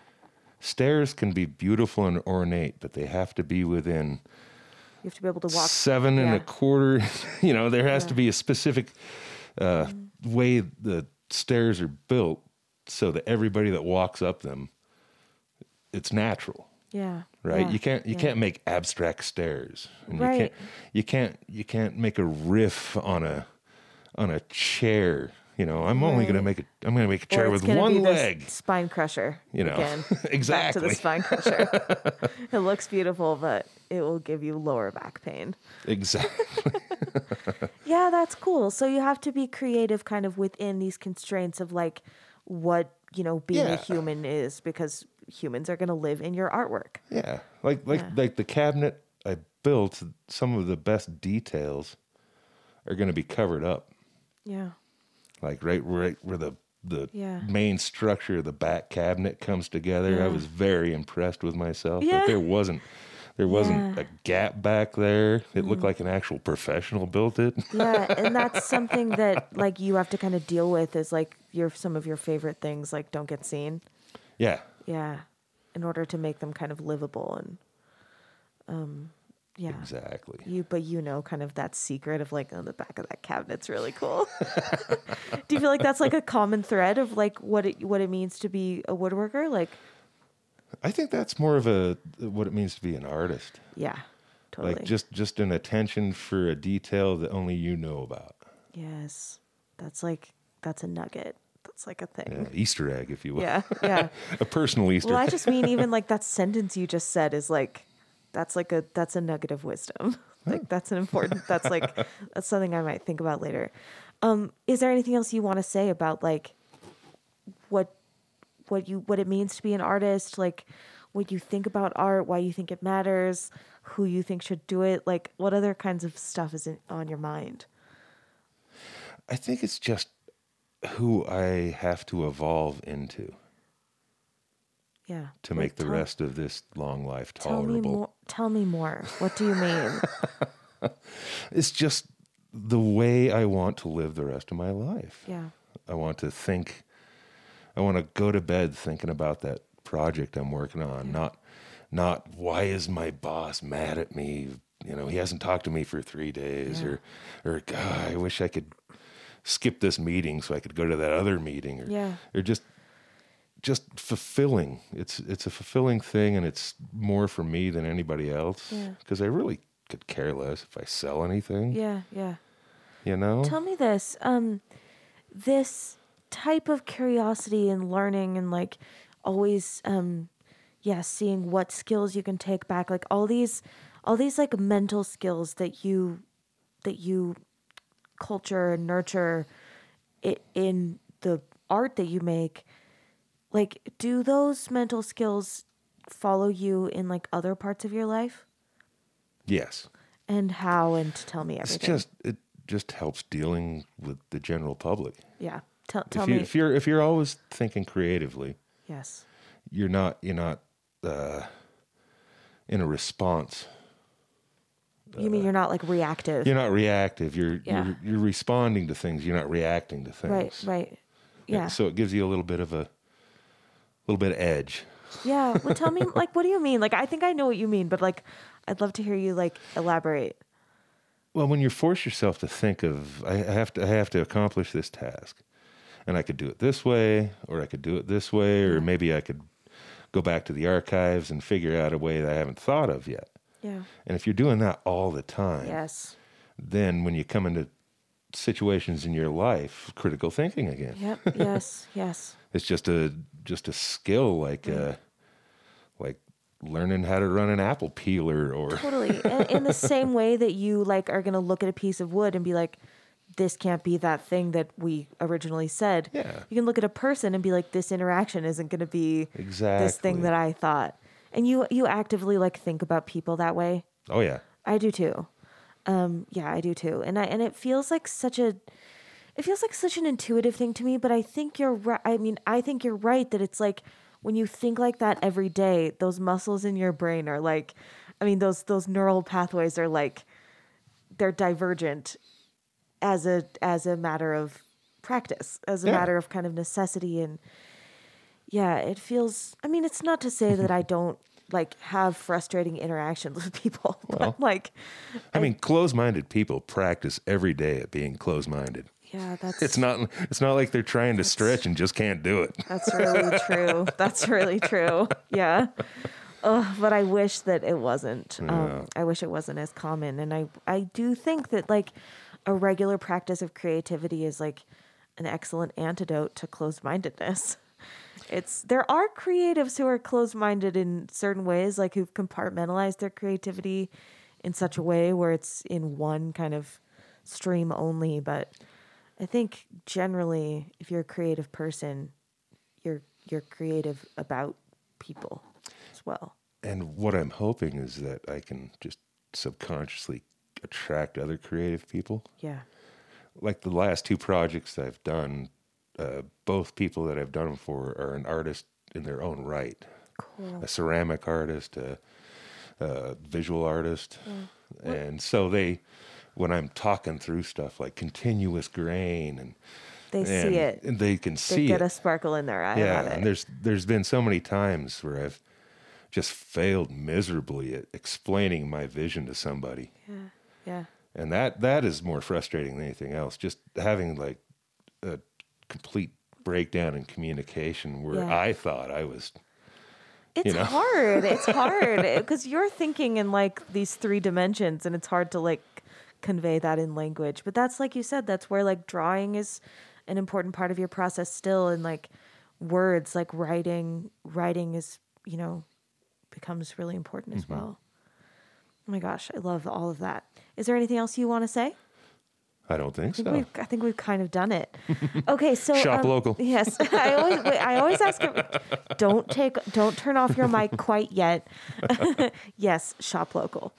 Speaker 2: Stairs can be beautiful and ornate, but they have to be within
Speaker 1: you have to be able to walk
Speaker 2: seven and
Speaker 1: yeah.
Speaker 2: a quarter. [LAUGHS] You know, there has to be a specific uh, way the stairs are built so that everybody that walks up them, it's natural,
Speaker 1: yeah
Speaker 2: right?
Speaker 1: yeah,
Speaker 2: You can't you
Speaker 1: yeah.
Speaker 2: can't make abstract stairs, and
Speaker 1: Right.
Speaker 2: you can't you can't you can't make a riff on a on a chair. You know, I'm only going to make a I'm going to make a
Speaker 1: Or
Speaker 2: chair
Speaker 1: it's
Speaker 2: with one leg.
Speaker 1: spine crusher
Speaker 2: You know,
Speaker 1: again [LAUGHS] back to the spine crusher [LAUGHS] it looks beautiful but it will give you lower back pain
Speaker 2: Exactly. [LAUGHS]
Speaker 1: Yeah, that's cool. So you have to be creative kind of within these constraints of like what, you know, being a human is because humans are going to live in your artwork.
Speaker 2: Yeah, like like
Speaker 1: Yeah.
Speaker 2: like the cabinet I built. Some of the best details are going to be covered up,
Speaker 1: Yeah.
Speaker 2: Like right right where the the
Speaker 1: Yeah.
Speaker 2: main structure of the back cabinet comes together.
Speaker 1: Yeah.
Speaker 2: I was very impressed with myself.
Speaker 1: Yeah.
Speaker 2: Like there wasn't there wasn't
Speaker 1: Yeah. Mm.
Speaker 2: a gap back there. It looked like an actual professional built it. [LAUGHS]
Speaker 1: Yeah, and that's something that like you have to kind of deal with is like your some of your favorite things like don't get seen.
Speaker 2: yeah,
Speaker 1: Yeah. In order to make them kind of livable and um yeah.
Speaker 2: exactly.
Speaker 1: You but you know kind of that secret of like on the back of that cabinet's really cool. [LAUGHS] Do you feel like that's like a common thread of like what it what it means to be a woodworker? Like
Speaker 2: I think that's more of a what it means to be an artist.
Speaker 1: yeah, totally.
Speaker 2: Like just just an attention for a detail that only you know about.
Speaker 1: yes. That's like that's a nugget. That's like a
Speaker 2: Yeah,
Speaker 1: thing.
Speaker 2: Easter egg, if you will.
Speaker 1: Yeah. Yeah. [LAUGHS]
Speaker 2: a personal Easter
Speaker 1: well, I just mean even [LAUGHS] like that sentence you just said is like that's like a that's a nugget of wisdom. [LAUGHS] Like that's an important that's like [LAUGHS] that's something I might think about later. Um is there anything else you want to say about like what what you what it means to be an artist, like what you think about art, why you think it matters, who you think should do it, like what other kinds of stuff is in, on your mind?
Speaker 2: I think it's just who I have to evolve into
Speaker 1: Yeah.
Speaker 2: to
Speaker 1: Like,
Speaker 2: make the
Speaker 1: tell-
Speaker 2: rest of this long life tolerable.
Speaker 1: Tell me more. Tell me more. What do you mean? [LAUGHS]
Speaker 2: It's just the way I want to live the rest of my life.
Speaker 1: yeah.
Speaker 2: I want to think I want to go to bed thinking about that project I'm working on, not not why is my boss mad at me? You know, he hasn't talked to me for 3 days
Speaker 1: Yeah.
Speaker 2: or or God, I wish I could skip this meeting so I could go to that other meeting or
Speaker 1: Yeah.
Speaker 2: or just just fulfilling. It's it's a fulfilling thing and it's more for me than anybody else
Speaker 1: Yeah.
Speaker 2: because I really could care less if I sell anything,
Speaker 1: Yeah. Yeah.
Speaker 2: you know?
Speaker 1: Tell me this. Um, this type of curiosity and learning and like always, um, yeah, seeing what skills you can take back, like all these, all these like mental skills that you, that you culture and nurture it in the art that you make. Like, do those mental skills follow you in like other parts of your life?
Speaker 2: yes.
Speaker 1: And how? And tell me everything.
Speaker 2: It's just it just helps dealing with the general public.
Speaker 1: yeah. Tell tell
Speaker 2: if you
Speaker 1: me.
Speaker 2: if you're if you're always thinking creatively,
Speaker 1: yes.
Speaker 2: you're not you're not uh, in a response.
Speaker 1: You mean you're not like reactive?
Speaker 2: You're not reactive. You're
Speaker 1: Yeah.
Speaker 2: you're you're responding to things. You're not reacting to things.
Speaker 1: right, right. Yeah.
Speaker 2: So it gives you a little bit of a little bit of edge.
Speaker 1: Yeah. Well, tell me, [LAUGHS] like, what do you mean? Like, I think I know what you mean, but like, I'd love to hear you like elaborate.
Speaker 2: Well, when you force yourself to think of, I I have to, I have to accomplish this task, and I could do it this way, or I could do it this way, or maybe I could go back to the archives and figure out a way that I haven't thought of yet.
Speaker 1: Yeah.
Speaker 2: And if you're doing that all the time,
Speaker 1: Yes.
Speaker 2: then when you come into situations in your life critical thinking again.
Speaker 1: Yep. [LAUGHS] Yes. yes.
Speaker 2: It's just a just a skill like uh like learning how to run an apple peeler or
Speaker 1: Totally. [LAUGHS] And in the same way that you like are going to look at a piece of wood and be like, this can't be that thing that we originally said.
Speaker 2: Yeah.
Speaker 1: You can look at a person and be like, this interaction isn't going to be
Speaker 2: exactly.
Speaker 1: this thing that I thought. And you you actively like think about people that way.
Speaker 2: Oh yeah.
Speaker 1: I do too. Um, yeah, I do too. And I and it feels like such a it feels like such an intuitive thing to me, but I think you're right. I mean, I think you're right that it's like when you think like that every day, those muscles in your brain are like I mean, those those neural pathways are like they're divergent as a as a matter of practice, as a
Speaker 2: Yeah.
Speaker 1: matter of kind of necessity and yeah, it feels I mean, it's not to say that I don't like have frustrating interactions with people, [LAUGHS]
Speaker 2: Well.
Speaker 1: but like
Speaker 2: I mean, closed-minded people practice every day at being closed-minded.
Speaker 1: yeah, that's
Speaker 2: It's not it's not like they're trying to stretch and just can't do it.
Speaker 1: That's really [LAUGHS] true. That's really true. Yeah. Oh, but I wish that it wasn't. Um, I wish it wasn't as common. And I, I do think that like a regular practice of creativity is like an excellent antidote to closed mindedness. It's there are creatives who are closed minded in certain ways, like who've compartmentalized their creativity in such a way where it's in one kind of stream only. But I think generally, if you're a creative person, you're you're creative about people as well.
Speaker 2: And what I'm hoping is that I can just subconsciously attract other creative people.
Speaker 1: Yeah.
Speaker 2: Like the last two projects I've done, uh, both people that I've done them for are an artist in their own right.
Speaker 1: Cool.
Speaker 2: a ceramic artist, a, a visual artist, and so they, when I'm talking through stuff like continuous grain and
Speaker 1: They
Speaker 2: and,
Speaker 1: see it.
Speaker 2: and they can see it.
Speaker 1: They get
Speaker 2: it.
Speaker 1: a sparkle in their eye
Speaker 2: yeah, and there's there's been so many times where I've just failed miserably at explaining my vision to somebody,
Speaker 1: Yeah. Yeah.
Speaker 2: and that that is more frustrating than anything else. Just having like a complete breakdown in communication where
Speaker 1: Yeah.
Speaker 2: I thought I was
Speaker 1: It's
Speaker 2: know? [LAUGHS]
Speaker 1: hard. It's hard because you're thinking in like these three dimensions, and it's hard to like convey that in language. But that's like you said, that's where like drawing is an important part of your process still, and like words, like writing. Writing is you know becomes really important as mm-hmm. well. Oh my gosh, I love all of that. Is there anything else you want to say?
Speaker 2: I don't think
Speaker 1: I think
Speaker 2: so.
Speaker 1: we've I think we've kind of done it. [LAUGHS] Okay, so
Speaker 2: Shop
Speaker 1: um,
Speaker 2: local.
Speaker 1: Yes, [LAUGHS] I always I always ask. Don't take don't turn off your mic quite yet. [LAUGHS] yes, shop local.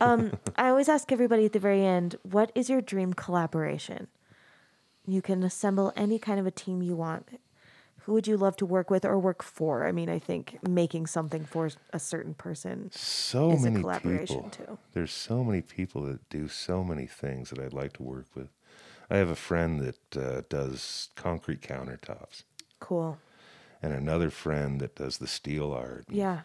Speaker 1: Um, I always ask everybody at the very end, what is your dream collaboration? You can assemble any kind of a team you want. Who would you love to work with or work for? I mean, I think making something for a certain person.
Speaker 2: so
Speaker 1: is a
Speaker 2: many
Speaker 1: collaboration,
Speaker 2: people.
Speaker 1: too.
Speaker 2: There's so many people that do so many things that I'd like to work with. I have a friend that uh, does concrete countertops,
Speaker 1: Cool.
Speaker 2: and another friend that does the steel art.
Speaker 1: Yeah.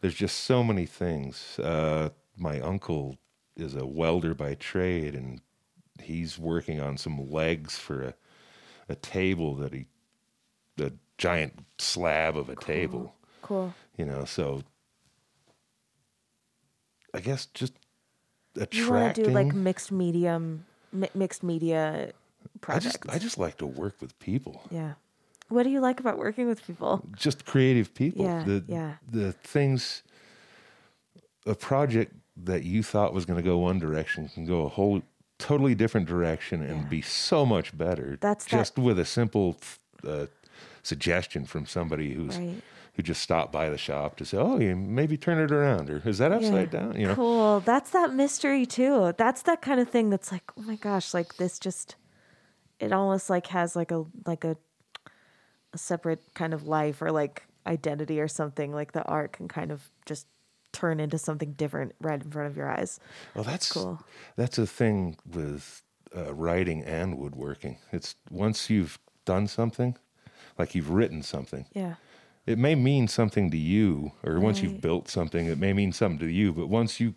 Speaker 2: There's just so many things. Uh, my uncle is a welder by trade, and he's working on some legs for a, a table that he, a giant slab of a table.
Speaker 1: Cool.
Speaker 2: You know, so I guess just
Speaker 1: You
Speaker 2: attracting.
Speaker 1: want to do like mixed medium, mi- mixed media
Speaker 2: I
Speaker 1: projects.
Speaker 2: just I just like to work with people,
Speaker 1: yeah. What do you like about working with people?
Speaker 2: just creative people.
Speaker 1: Yeah,
Speaker 2: the,
Speaker 1: yeah.
Speaker 2: The things, a project that you thought was going to go one direction can go a whole totally different direction and
Speaker 1: Yeah.
Speaker 2: be so much better.
Speaker 1: That's that-
Speaker 2: just with a simple uh, suggestion from somebody who's
Speaker 1: Right.
Speaker 2: who just stopped by the shop to say, "Oh, you maybe turn it around," or "Is that upside
Speaker 1: Yeah.
Speaker 2: down?" You know.
Speaker 1: Cool. That's that mystery too. That's that kind of thing that's like, oh my gosh, like this just it almost like has like a like a a separate kind of life or like identity or something. Like the art can kind of just turn into something different right in front of your eyes.
Speaker 2: Well, that's
Speaker 1: cool.
Speaker 2: That's a thing with uh, writing and woodworking. It's once you've done something, like you've written something,
Speaker 1: Yeah.
Speaker 2: it may mean something to you, or once you've built something, it may mean something to you. But once you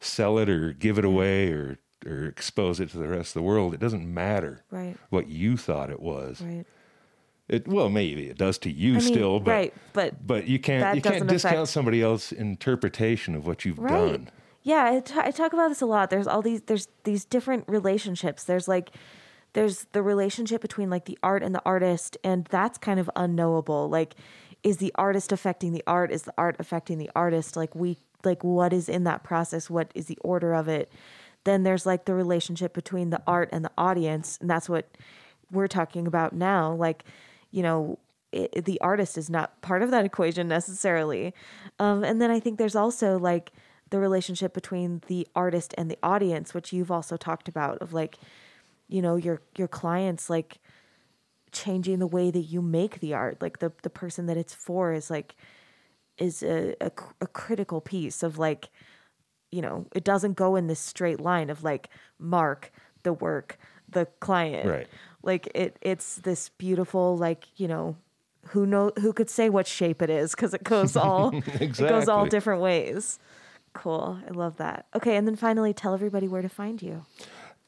Speaker 2: sell it or give it away or or expose it to the rest of the world, it doesn't matter
Speaker 1: Right.
Speaker 2: what you thought it was.
Speaker 1: Right.
Speaker 2: It well, maybe it does to you
Speaker 1: I mean,
Speaker 2: still, but
Speaker 1: right, but
Speaker 2: but you can't you can't discount
Speaker 1: affect-
Speaker 2: somebody else's interpretation of what you've
Speaker 1: Right.
Speaker 2: done.
Speaker 1: Yeah, I, t- I talk about this a lot. There's all these there's these different relationships. There's like there's the relationship between like the art and the artist and that's kind of unknowable. Like is the artist affecting the art? Is the art affecting the artist? Like we like what is in that process? What is the order of it? Then there's like the relationship between the art and the audience, and that's what we're talking about now. Like, you know, it, the artist is not part of that [LAUGHS] equation necessarily. Um, and then I think there's also like the relationship between the artist and the audience, which you've also talked about of like, you know, your your clients like changing the way that you make the art. Like the the person that it's for is like is a, a, a critical piece of like, you know, it doesn't go in this straight line of like Mark, the work, the client.
Speaker 2: Right.
Speaker 1: Like it it's this beautiful like, you know, who know who could say what shape it is because it goes all [LAUGHS] it goes all different ways. Cool. I love that. Okay, and then finally tell everybody where to find you.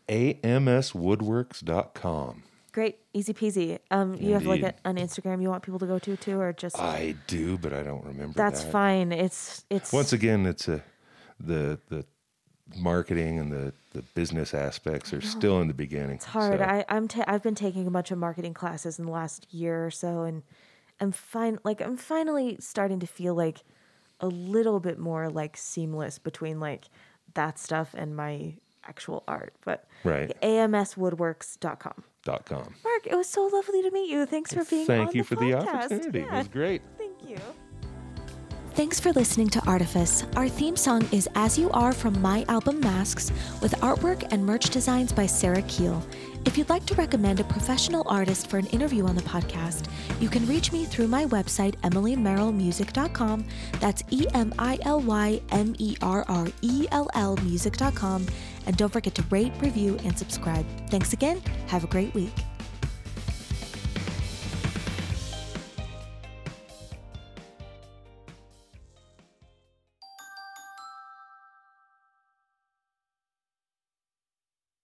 Speaker 2: amswoodworks.com.
Speaker 1: Great, easy peasy. Um, you have like a, an Instagram you want people to go to too, or just
Speaker 2: I do, but I don't remember
Speaker 1: that's
Speaker 2: that.
Speaker 1: fine. It's it's
Speaker 2: Once again, it's a the the marketing and the the business aspects are still in the beginning.
Speaker 1: It's hard.
Speaker 2: so-
Speaker 1: I, I'm ta- I've been taking a bunch of marketing classes in the last year or so, and I'm fine. Like I'm finally starting to feel like a little bit more like seamless between like that stuff and my actual art. But
Speaker 2: Right.
Speaker 1: amswoodworks.com.
Speaker 2: dot com.
Speaker 1: Mark, it was so lovely to meet you. Thanks for being
Speaker 2: Thank
Speaker 1: on
Speaker 2: you
Speaker 1: the
Speaker 2: for the
Speaker 1: podcast.
Speaker 2: opportunity. It was [LAUGHS] great.
Speaker 1: Thank you.
Speaker 3: Thanks for listening to Artifice. Our theme song is As You Are from my album Masks, with artwork and merch designs by Sarah Keel. If you'd like to recommend a professional artist for an interview on the podcast, you can reach me through my website, emilymerrellmusic.com. That's E M I L Y M E R R E L L music.com. And don't forget to rate, review, and subscribe. Thanks again. Have a great week.